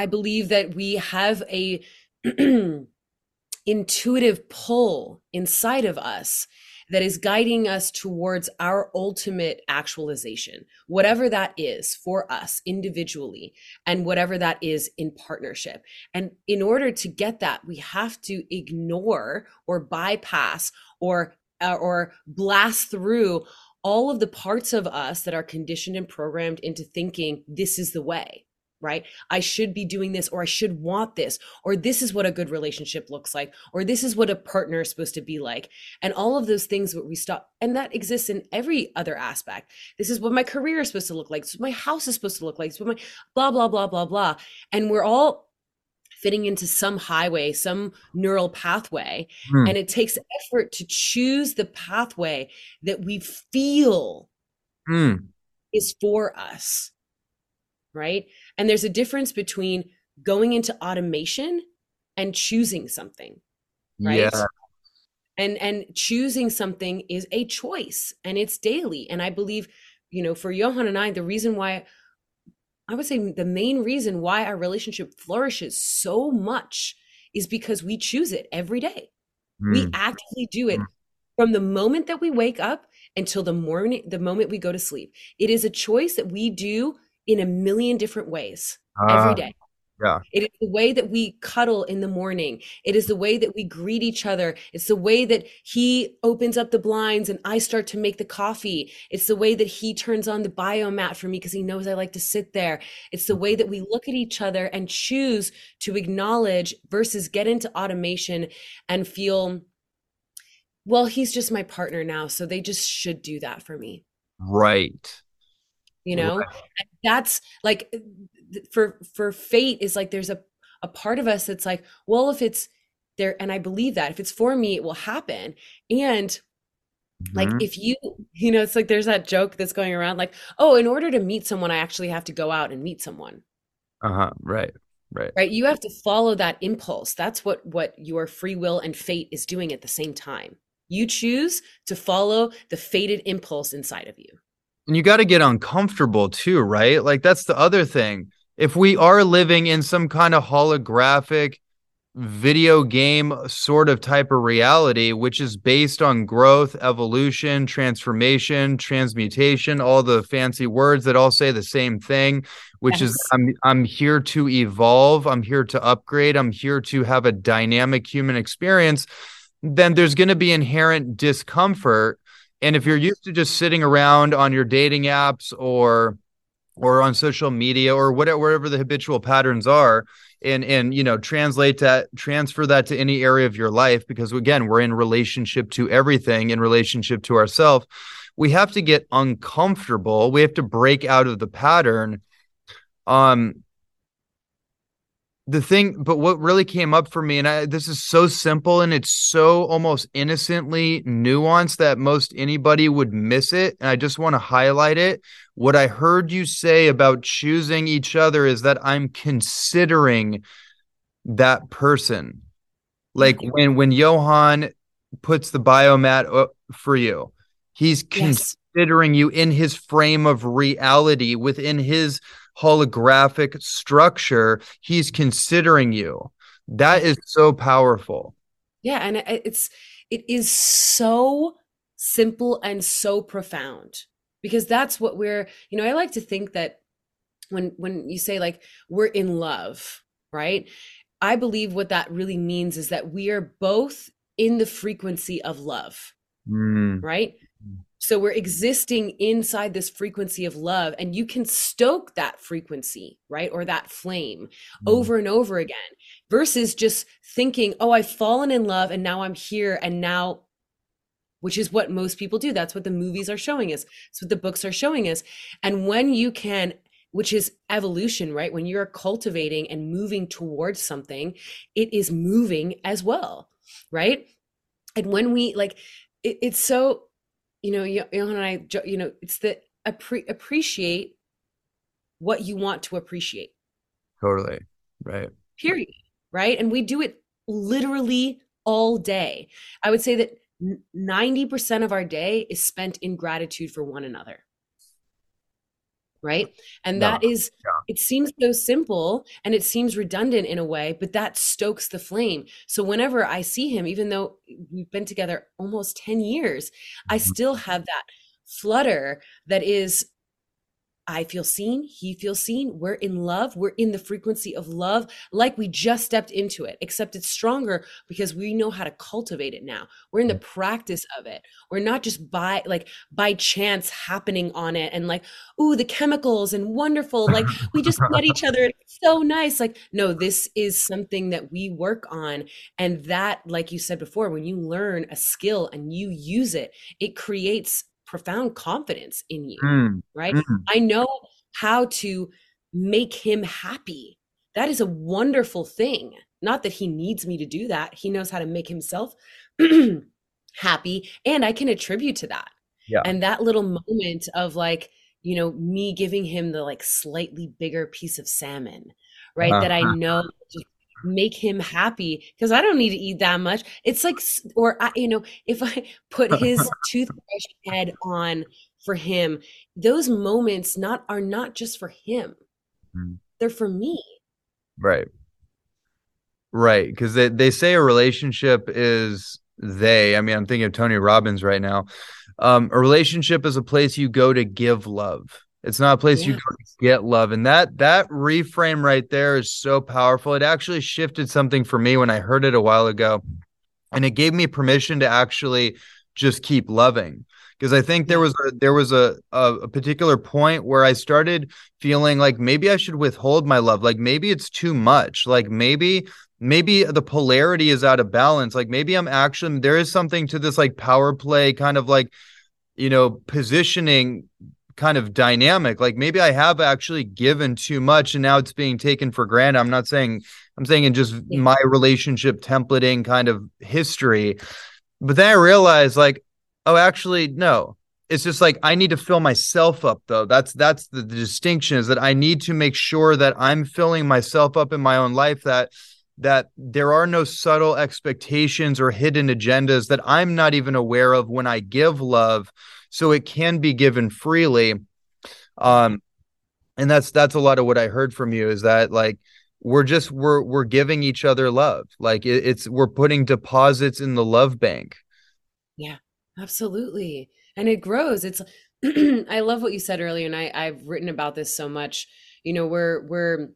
I believe that we have a intuitive pull inside of us that is guiding us towards our ultimate actualization, whatever that is for us individually, and whatever that is in partnership. And in order to get that, we have to ignore or bypass or uh, or blast through all of the parts of us that are conditioned and programmed into thinking this is the way right? I should be doing this, or I should want this, or this is what a good relationship looks like, or this is what a partner is supposed to be like. And all of those things what we stop, and that exists in every other aspect. This is what my career is supposed to look like. This is what my house is supposed to look like. This is what my blah, blah, blah, blah, blah. And we're all fitting into some highway, some neural pathway. Hmm. And it takes effort to choose the pathway that we feel hmm. is for us right? And there's a difference between going into automation and choosing something, right? Yeah. And and choosing something is a choice and it's daily. And I believe, you know, for Johan and I, the reason why I would say the main reason why our relationship flourishes so much is because we choose it every day. Mm. We actively do it mm. from the moment that we wake up until the morning the moment we go to sleep. It is a choice that we do in a million different ways uh, every day. Yeah. It is the way that we cuddle in the morning. It is the way that we greet each other. It's the way that he opens up the blinds and I start to make the coffee. It's the way that he turns on the biomat for me because he knows I like to sit there. It's the way that we look at each other and choose to acknowledge versus get into automation and feel, well, he's just my partner now. So they just should do that for me. Right you know? Right. that's like for for fate is like there's a a part of us that's like well if it's there and i believe that if it's for me it will happen. And mm-hmm. like if you you know it's like there's that joke that's going around like oh in order to meet someone i actually have to go out and meet someone. Uh-huh right right. Right? You have to follow that impulse. That's what what your free will and fate is doing at the same time. You choose to follow the fated impulse inside of you and you got to get uncomfortable too, right? Like that's the other thing. If we are living in some kind of holographic video game sort of type of reality, which is based on growth, evolution, transformation, transmutation, all the fancy words that all say the same thing, which yes. is I'm I'm here to evolve, I'm here to upgrade, I'm here to have a dynamic human experience, then there's going to be inherent discomfort and if you're used to just sitting around on your dating apps or or on social media or whatever wherever the habitual patterns are and and you know translate that transfer that to any area of your life because again we're in relationship to everything in relationship to ourselves we have to get uncomfortable. We have to break out of the pattern um the thing but what really came up for me and I, this is so simple and it's so almost innocently nuanced that most anybody would miss it and i just want to highlight it. What i heard you say about choosing each other is that i'm considering that person. Like mm-hmm. when when johan puts the biomat for you he's yes. considering you in his frame of reality within his holographic structure, he's considering you. That is so powerful. Yeah, and it's it is so simple and so profound because that's what we're, you know, I like to think that when when you say like we're in love, right? I believe what that really means is that we are both in the frequency of love. Mm. Right? So we're existing inside this frequency of love, and you can stoke that frequency, right? Or that flame mm-hmm. over and over again versus just thinking, oh, I've fallen in love and now I'm here and now, which is what most people do. That's what the movies are showing us. it's what the books are showing us. And when you can, which is evolution, right? When you're cultivating and moving towards something, it is moving as well, right? and when we like it, it's so you know Johan and I you know it's the appre- appreciate what you want to appreciate. Totally. Right. Period. Right? And we do it literally all day. I would say that 90% of our day is spent in gratitude for one another right and that is yeah. it seems so simple and it seems redundant in a way but that stokes the flame so whenever i see him even though we've been together almost 10 years i mm-hmm. still have that flutter that is I feel seen, he feels seen. We're in love. We're in the frequency of love like we just stepped into it, except it's stronger because we know how to cultivate it now. We're in the practice of it. We're not just by like by chance happening on it and like, ooh, the chemicals and wonderful. Like we just met each other. It's so nice. Like, no, this is something that we work on. And that, like you said before, when you learn a skill and you use it, it creates profound confidence in you, mm. right? Mm. I know how to make him happy. That is a wonderful thing. Not that he needs me to do that. He knows how to make himself happy. And I can attribute to that. Yeah. And that little moment of like, you know, me giving him the like slightly bigger piece of salmon, right? Uh-huh. That I uh-huh. know just make him happy because I don't need to eat that much. It's like, or I, you know, if I put his toothbrush head on for him, those moments not are not just for him; mm. they're for me. Right. Right, because they they say a relationship is they. I mean, I'm thinking of Tony Robbins right now. Um, a relationship is a place you go to give love it's not a place yeah. you get love. And that that reframe right there is so powerful. It actually shifted something for me when I heard it a while ago. And it gave me permission to actually just keep loving. Because I think there was a there was a, a, a particular point where I started feeling like maybe I should withhold my love. Like maybe it's too much. Like maybe maybe the polarity is out of balance. Like maybe I'm actually there is something to this like power play kind of like you know positioning kind of dynamic. Like maybe I have actually given too much and now it's being taken for granted. I'm not saying I'm saying in just yeah. my relationship templating kind of history. But then I realized like, oh, actually, no. It's just like I need to fill myself up though. That's that's the, the distinction is that I need to make sure that I'm filling myself up in my own life that that there are no subtle expectations or hidden agendas that I'm not even aware of when I give love so it can be given freely. Um and that's that's a lot of what i heard from you is that like we're just we're we're giving each other love. Like it, it's we're putting deposits in the love bank. Yeah absolutely. And it grows. It's i love what you said earlier and i i've written about this so much. You know we're we're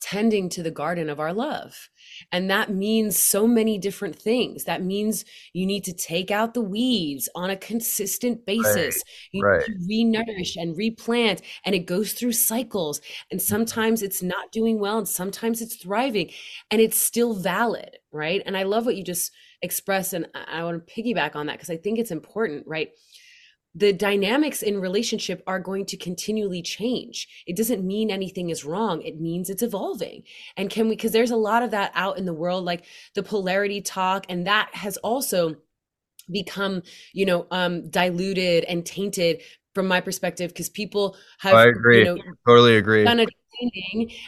tending to the garden of our love. And that means so many different things. That means you need to take out the weeds on a consistent basis. Right, you right. need to renourish and replant, and it goes through cycles. And sometimes it's not doing well, and sometimes it's thriving, and it's still valid, right? And I love what you just expressed, and I want to piggyback on that because I think it's important, right? The dynamics in relationship are going to continually change. It doesn't mean anything is wrong. It means it's evolving. And can we, because there's a lot of that out in the world, like the polarity talk, and that has also become, you know, um, diluted and tainted from my perspective because people have, I agree, you know, totally agree. Done a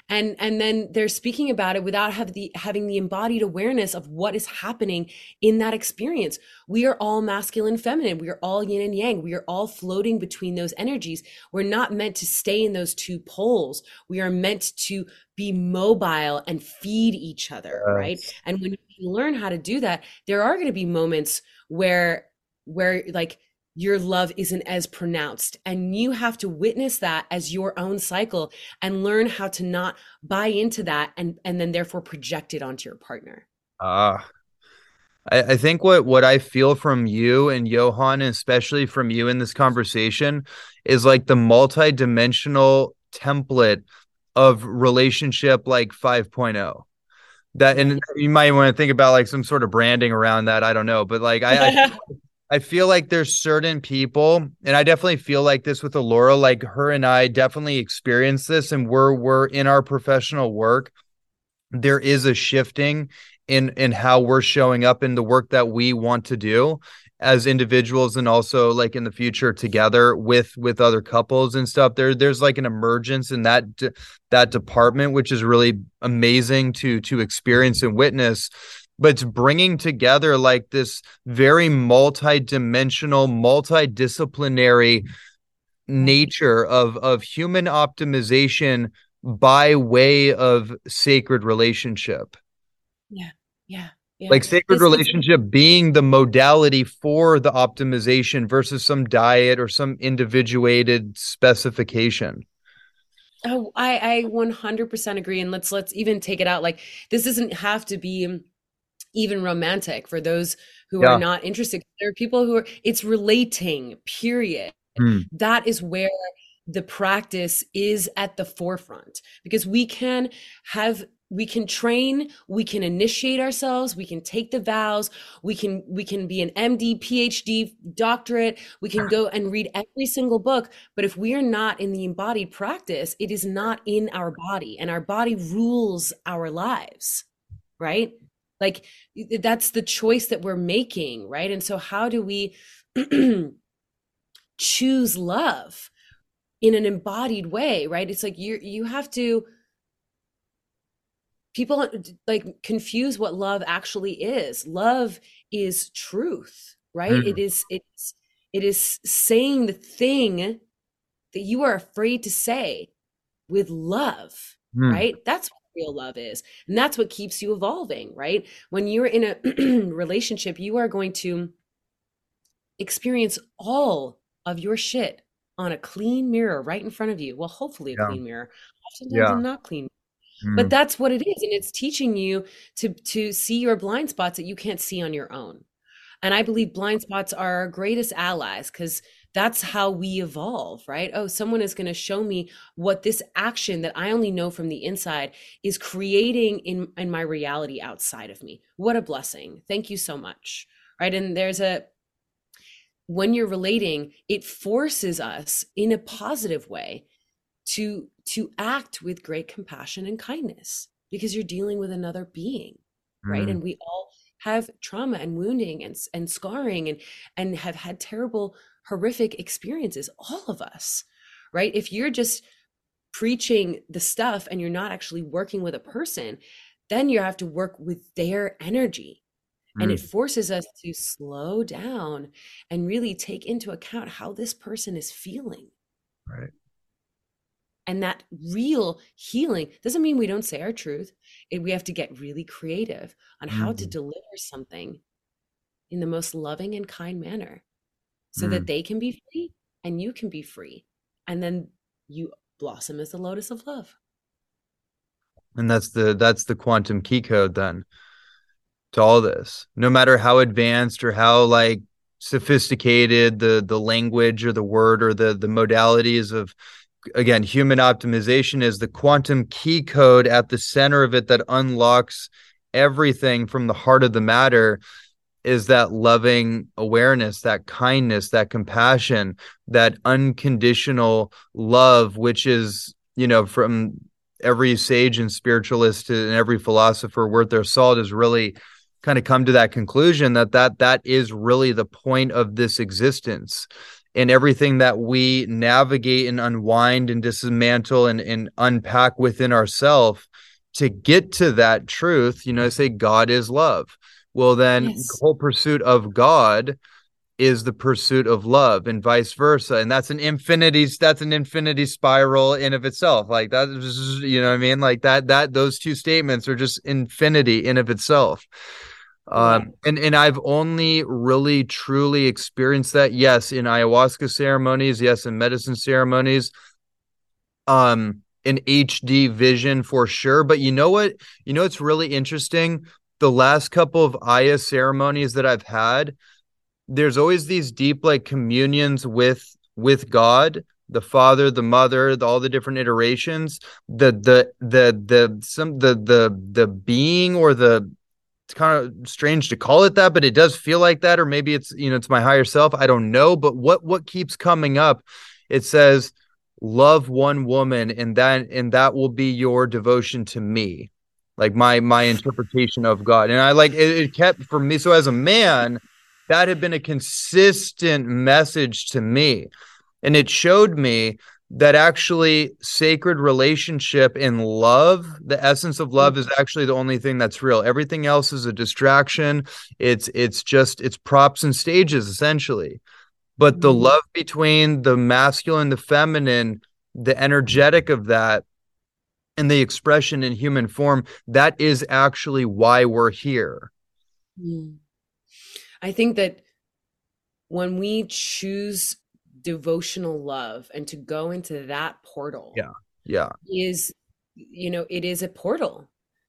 and and then they're speaking about it without have the having the embodied awareness of what is happening in that experience. We are all masculine feminine. We are all yin and yang. We are all floating between those energies. We're not meant to stay in those two poles. We are meant to be mobile and feed each other yes. right and when you learn how to do that there are going to be moments where where like your love isn't as pronounced. And you have to witness that as your own cycle and learn how to not buy into that and, and then therefore project it onto your partner. Ah. Uh, I, I think what what I feel from you and Johan, and especially from you in this conversation, is like the multi-dimensional template of relationship like 5.0 that and you might want to think about like some sort of branding around that i don't know but like i, I I feel like there's certain people, and I definitely feel like this with Alora. Like her and I definitely experience this, and we're we're in our professional work. There is a shifting in in how we're showing up in the work that we want to do as individuals and also like in the future together with with other couples and stuff there there's like an emergence in that that department which is really amazing to to experience and witness but it's bringing together like this very multi-dimensional multidisciplinary nature of of human optimization by way of sacred relationship yeah yeah yeah. like sacred this relationship is- being the modality for the optimization versus some diet or some individuated specification oh i i 100% agree and let's let's even take it out like this doesn't have to be even romantic for those who yeah. are not interested there are people who are it's relating period mm. that is where the practice is at the forefront because we can have we can train we can initiate ourselves we can take the vows we can we can be an md phd doctorate we can go and read every single book but if we are not in the embodied practice it is not in our body and our body rules our lives right like that's the choice that we're making right? And so how do we choose love in an embodied way right? It's like you you have to people uh, like confuse what love actually is. Love is truth right? Mm. it is it's it is saying the thing that you are afraid to say with love mm. right? That's what real love is and that's what keeps you evolving right when you're in a relationship you are going to experience all of your shit on a clean mirror right in front of you well hopefully a yeah. clean mirror oftentimes yeah. not clean but mm. that's what it is and it's teaching you to to see your blind spots that you can't see on your own and i believe blind spots are our greatest allies because that's how we evolve right? Oh someone is going to show me what this action that i only know from the inside is creating in in my reality outside of me. What a blessing. Thank you so much right? And there's a when you're relating it forces us in a positive way to to act with great compassion and kindness because you're dealing with another being right? Mm. and we all have trauma and wounding and and scarring and and have had terrible horrific experiences all of us right if you're just preaching the stuff and you're not actually working with a person then you have to work with their energy and it mm. forces us to slow down and really take into account how this person is feeling right and that real healing doesn't mean we don't say our truth. It, we have to get really creative on how mm-hmm. to deliver something in the most loving and kind manner so mm. that they can be free and you can be free. And then you blossom as the lotus of love. And that's the that's the quantum key code then to all this. No matter how advanced or how like sophisticated the the language or the word or the the modalities of again, human optimization is the quantum key code at the center of it that unlocks everything from the heart of the matter is that loving awareness, that kindness, that compassion, that unconditional love, which is, you know, from every sage and spiritualist and every philosopher worth their salt has really kind of come to that conclusion that that that is really the point of this existence and everything that we navigate and unwind and dismantle and, and unpack within ourselves to get to that truth, you know, say God is love. Well, then yes. the whole pursuit of God is the pursuit of love and vice versa. And that's an infinity, that's an infinity spiral in of itself. Like that, you know what I mean? Like that, that those two statements are just infinity in of itself. Um, and and I've only really truly experienced that. Yes, in ayahuasca ceremonies. Yes, in medicine ceremonies. Um, in HD vision for sure. But you know what? You know it's really interesting. The last couple of Aya ceremonies that I've had, there's always these deep like communions with with God the father the mother the, all the different iterations. The the the the some the the the being or the it's kind of strange to call it that but it does feel like that or maybe it's you know it's my higher self i don't know but what what keeps coming up it says love one woman and that and that will be your devotion to me like my my interpretation of God. And I like it, it kept for me. So as a man, that had been a consistent message to me. And it showed me that actually sacred relationship in love the essence of love is actually the only thing that's real everything else is a distraction it's it's just it's props and stages essentially but the mm-hmm. love between the masculine the feminine the energetic of that and the expression in human form that is actually why we're here. Hmm. I think that when we choose devotional love and to go into that portal yeah yeah. is you know it is a portal.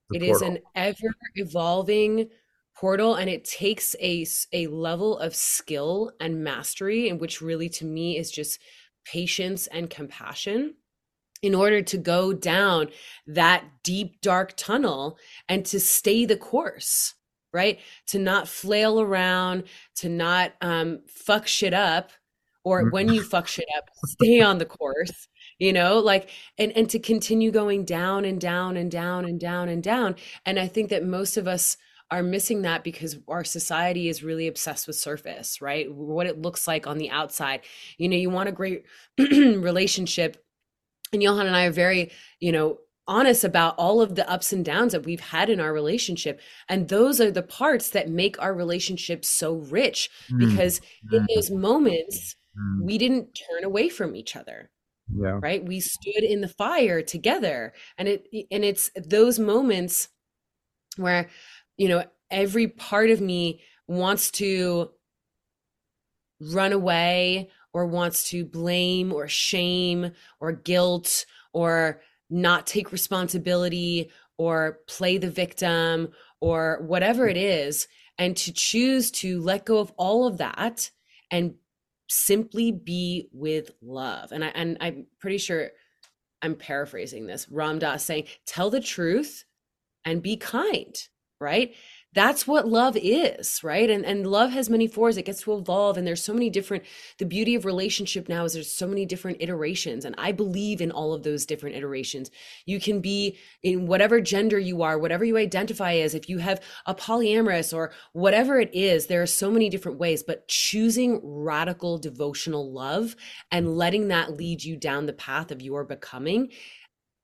The It portal. is an ever evolving portal and it takes a a level of skill and mastery in which really to me is just patience and compassion in order to go down that deep dark tunnel and to stay the course right? To not flail around to not um, fuck shit up or mm-hmm. when you fuck shit up stay on the course you know? Like and and to continue going down and down and down and down and down. And i think that most of us are missing that because our society is really obsessed with surface right? What it looks like on the outside. You know you want a great relationship and johan and i are very you know honest about all of the ups and downs that we've had in our relationship and those are the parts that make our relationship so rich mm. because in mm. those moments mm. we didn't turn away from each other yeah right we stood in the fire together and it and it's those moments where you know every part of me wants to run away or wants to blame or shame or guilt or not take responsibility or play the victim or whatever it is and to choose to let go of all of that and simply be with love. And I and I'm pretty sure I'm paraphrasing this. Ram Dass saying, tell the truth and be kind, right? That's what love is right? And and love has many forms. It gets to evolve and there's so many different the beauty of relationship now is there's so many different iterations and i believe in all of those different iterations. You can be in whatever gender you are whatever you identify as if you have a polyamorous or whatever it is there are so many different ways but choosing radical devotional love and letting that lead you down the path of your becoming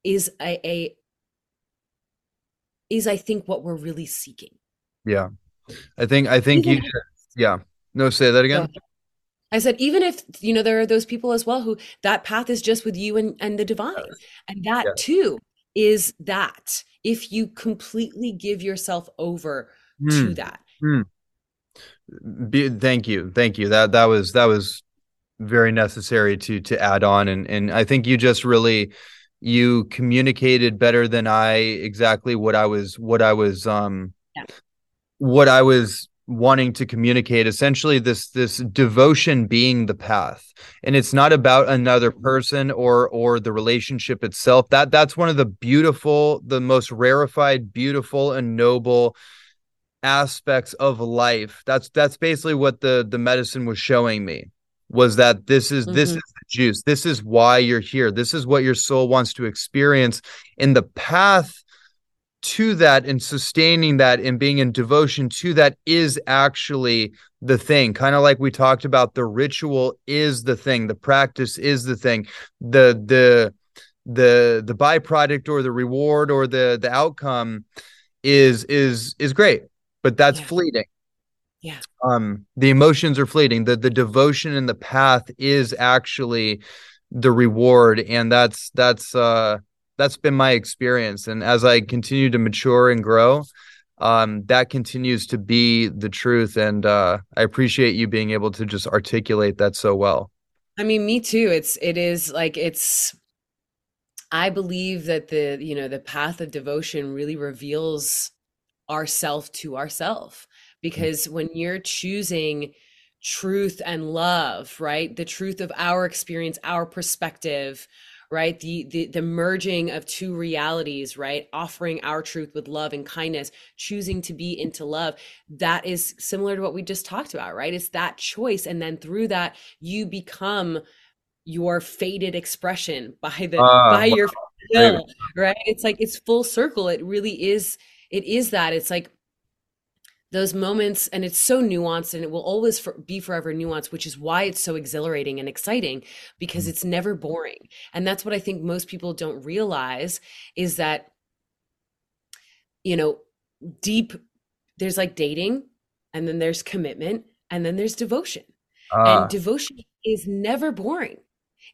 is a, a is i think what we're really seeking yeah. I think I think you yeah. No, say that again. I said, even if you know there are those people as well who that path is just with you and, and the divine. And that yes. too is that if you completely give yourself over mm. to hmm. that. Mm. Be, thank you. Thank you. That that was that was very necessary to to add on and and I think you just really you communicated better than I exactly what I was what I was um yeah what I was wanting to communicate essentially this this devotion being the path. And it's not about another person or or the relationship itself. That that's one of the beautiful the most rarefied beautiful and noble aspects of life. That's that's basically what the the medicine was showing me was that this is mm-hmm. this is the juice. This is why you're here. This is what your soul wants to experience. In the path to that and sustaining that and being in devotion to that is actually the thing. Kind of like we talked about the ritual is the thing. The practice is the thing. The the the the byproduct or the reward or the the outcome is is is great but that's yeah. fleeting. Yeah. Um the emotions are fleeting. The the devotion and the path is actually the reward and that's that's uh that's been my experience. And as i continue to mature and grow um, that continues to be the truth. And uh, i appreciate you being able to just articulate that so well. I mean me too. It's it is like it's i believe that the you know the path of devotion really reveals ourself to ourself. Because when you're choosing truth and love right the truth of our experience our perspective right the, the the merging of two realities right offering our truth with love and kindness choosing to be into love that is similar to what we just talked about right it's that choice and then through that you become your fated expression by the uh, by your still, right? It's like it's full circle. It really is. It is that. It's like those moments and it's so nuanced and it will always for, be forever nuanced which is why it's so exhilarating and exciting because mm. it's never boring and that's what i think most people don't realize is that you know deep there's like dating and then there's commitment and then there's devotion uh. and devotion is never boring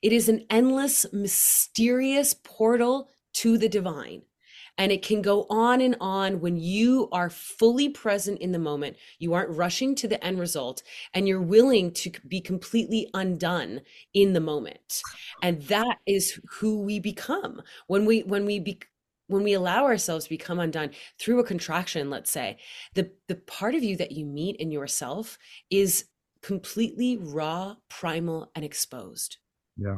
it is an endless mysterious portal to the divine and it can go on and on when you are fully present in the moment. You aren't rushing to the end result and you're willing to be completely undone in the moment. And that is who we become when we, when we be, when we allow ourselves to become undone through a contraction let's say the the part of you that you meet in yourself is completely raw primal and exposed yeah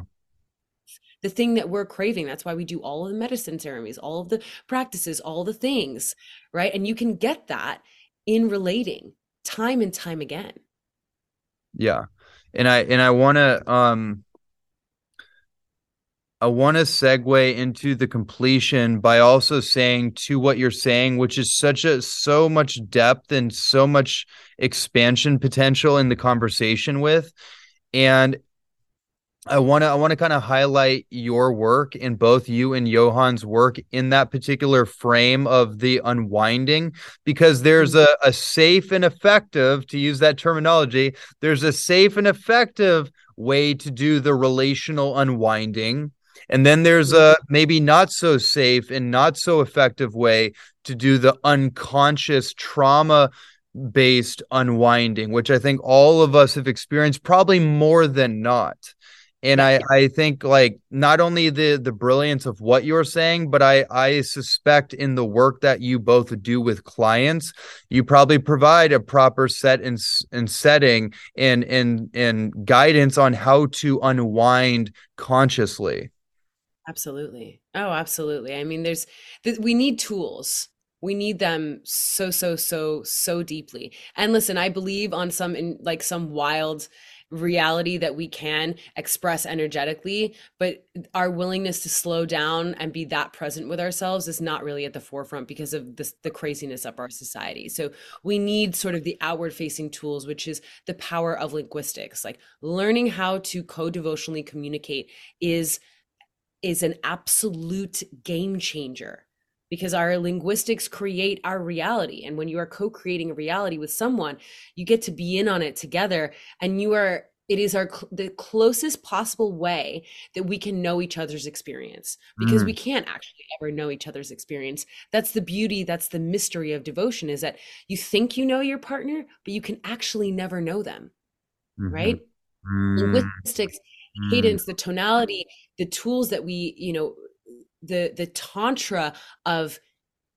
the thing that we're craving. That's why we do all of the medicine ceremonies, all of the practices, all the things, right? And you can get that in relating time and time again. Yeah. And I and I want to um I want to segue into the completion by also saying to what you're saying, which is such a so much depth and so much expansion potential in the conversation with. And I want to I want to kind of highlight your work in both you and Johan's work in that particular frame of the unwinding because there's mm-hmm. a, a safe and effective to use that terminology there's a safe and effective way to do the relational unwinding and then there's a mm-hmm. maybe not so safe and not so effective way to do the unconscious trauma based unwinding which I think all of us have experienced probably more than not and I, I think like not only the the brilliance of what you're saying but i i suspect in the work that you both do with clients you probably provide a proper set and, and setting and and and guidance on how to unwind consciously. Absolutely. Oh absolutely. I mean there's we need tools. We need them so so so so deeply. And listen i believe on some in like some wild reality that we can express energetically but our willingness to slow down and be that present with ourselves is not really at the forefront because of this, the craziness of our society. So we need sort of the outward facing tools which is the power of linguistics. Like learning how to co-devotionally communicate is is an absolute game changer because our linguistics create our reality. And when you are co creating a reality with someone, you get to be in on it together and you are. It is our the closest possible way that we can know each other's experience because mm. we can't actually ever know each other's experience. That's the beauty, that's the mystery of devotion is that you think you know your partner, but you can actually never know them. Mm-hmm. Right? Mm. Linguistics, cadence, the tonality, the tools that we, you know, the the tantra of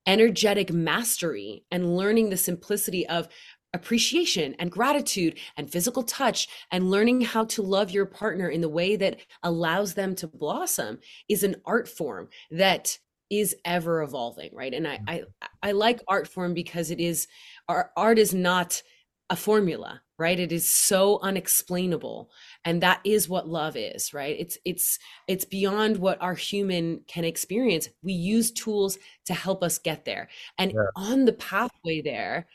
energetic mastery and learning the simplicity of appreciation and gratitude and physical touch and learning how to love your partner in the way that allows them to blossom is an art form that is ever evolving right? And i mm-hmm. i, I like art form because it is our art is not a formula right? It is so unexplainable and that is what love is right? It's it's it's beyond what our human can experience. We use tools to help us get there and yeah. on the pathway there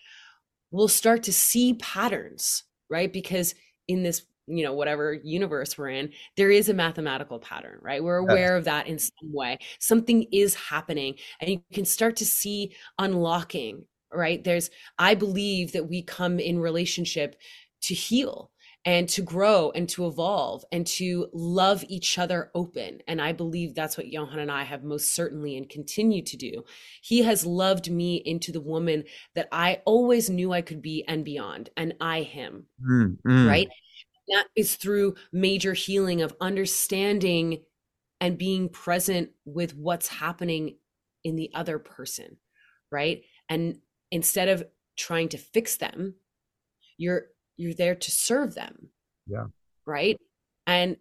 we'll start to see patterns right? Because in this you know whatever universe we're in there is a mathematical pattern right? We're aware yes. of that in some way. Something is happening and you can start to see unlocking right? There's i believe that we come in relationship to heal and to grow and to evolve and to love each other open. And i believe that's what johan and i have most certainly and continue to do. He has loved me into the woman that i always knew i could be and beyond and i him mm, mm. right? That is through major healing of understanding and being present with what's happening in the other person right? And instead of trying to fix them you're you're there to serve them. Yeah. Right? And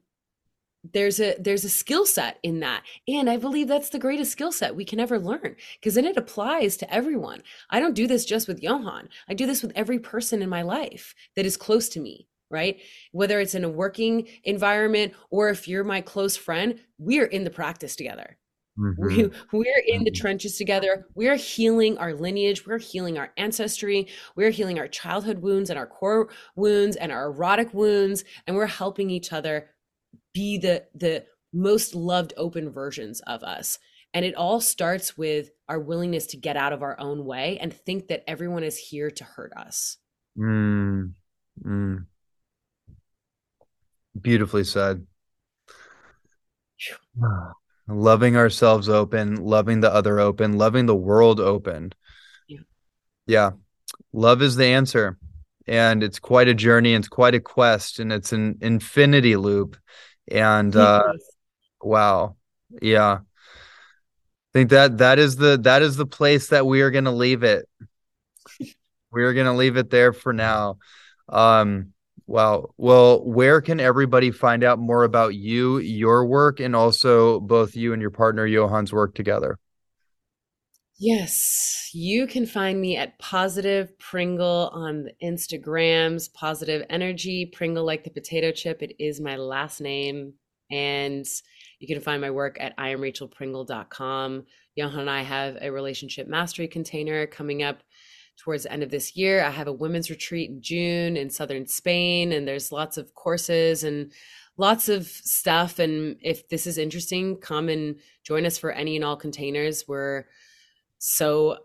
there's a there's a skill set in that. And i believe that's the greatest skill set we can ever learn because then it applies to everyone. I don't do this just with johan. I do this with every person in my life that is close to me right? Whether it's in a working environment or if you're my close friend we're in the practice together Mm-hmm. We, we're in the mm-hmm. trenches together. We're healing our lineage. We're healing our ancestry. We're healing our childhood wounds and our core wounds and our erotic wounds. And we're helping each other be the, the most loved open versions of us. And it all starts with our willingness to get out of our own way and think that everyone is here to hurt us. Mm, mm. Beautifully said. loving ourselves open, loving the other open, loving the world open. Yeah. yeah. Love is the answer. And it's quite a journey, and it's quite a quest, and it's an infinity loop. And uh wow. Yeah. I think that that is the that is the place that we are gonna leave it. we are gonna leave it there for now. Um Wow. Well, where can everybody find out more about you, your work, and also both you and your partner Johan's work together? Yes, you can find me at Positive Pringle on the Instagrams, Positive Energy, Pringle like the potato chip. It is my last name. And you can find my work at iamrachelpringle.com. Johan and I have a relationship mastery container coming up towards the end of this year. I have a women's retreat in June in southern Spain, and there's lots of courses and lots of stuff. And if this is interesting, come and join us for any and all containers. We're so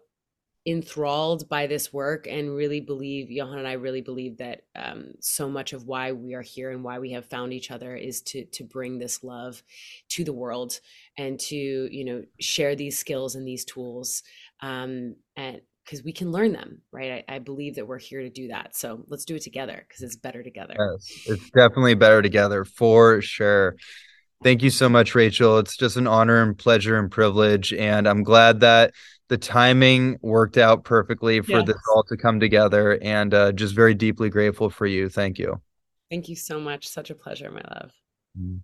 enthralled by this work and really believe Johan and I really believe that um, so much of why we are here and why we have found each other is to to bring this love to the world and to you know share these skills and these tools um, and because we can learn them, right? I, I, believe that we're here to do that. So let's do it together because it's better together. Yes, it's definitely better together for sure. Thank you so much, Rachel. It's just an honor and pleasure and privilege. And I'm glad that the timing worked out perfectly for yes. this all to come together. And uh, just very deeply grateful for you. Thank you. Thank you so much. Such a pleasure, my love. Mm-hmm.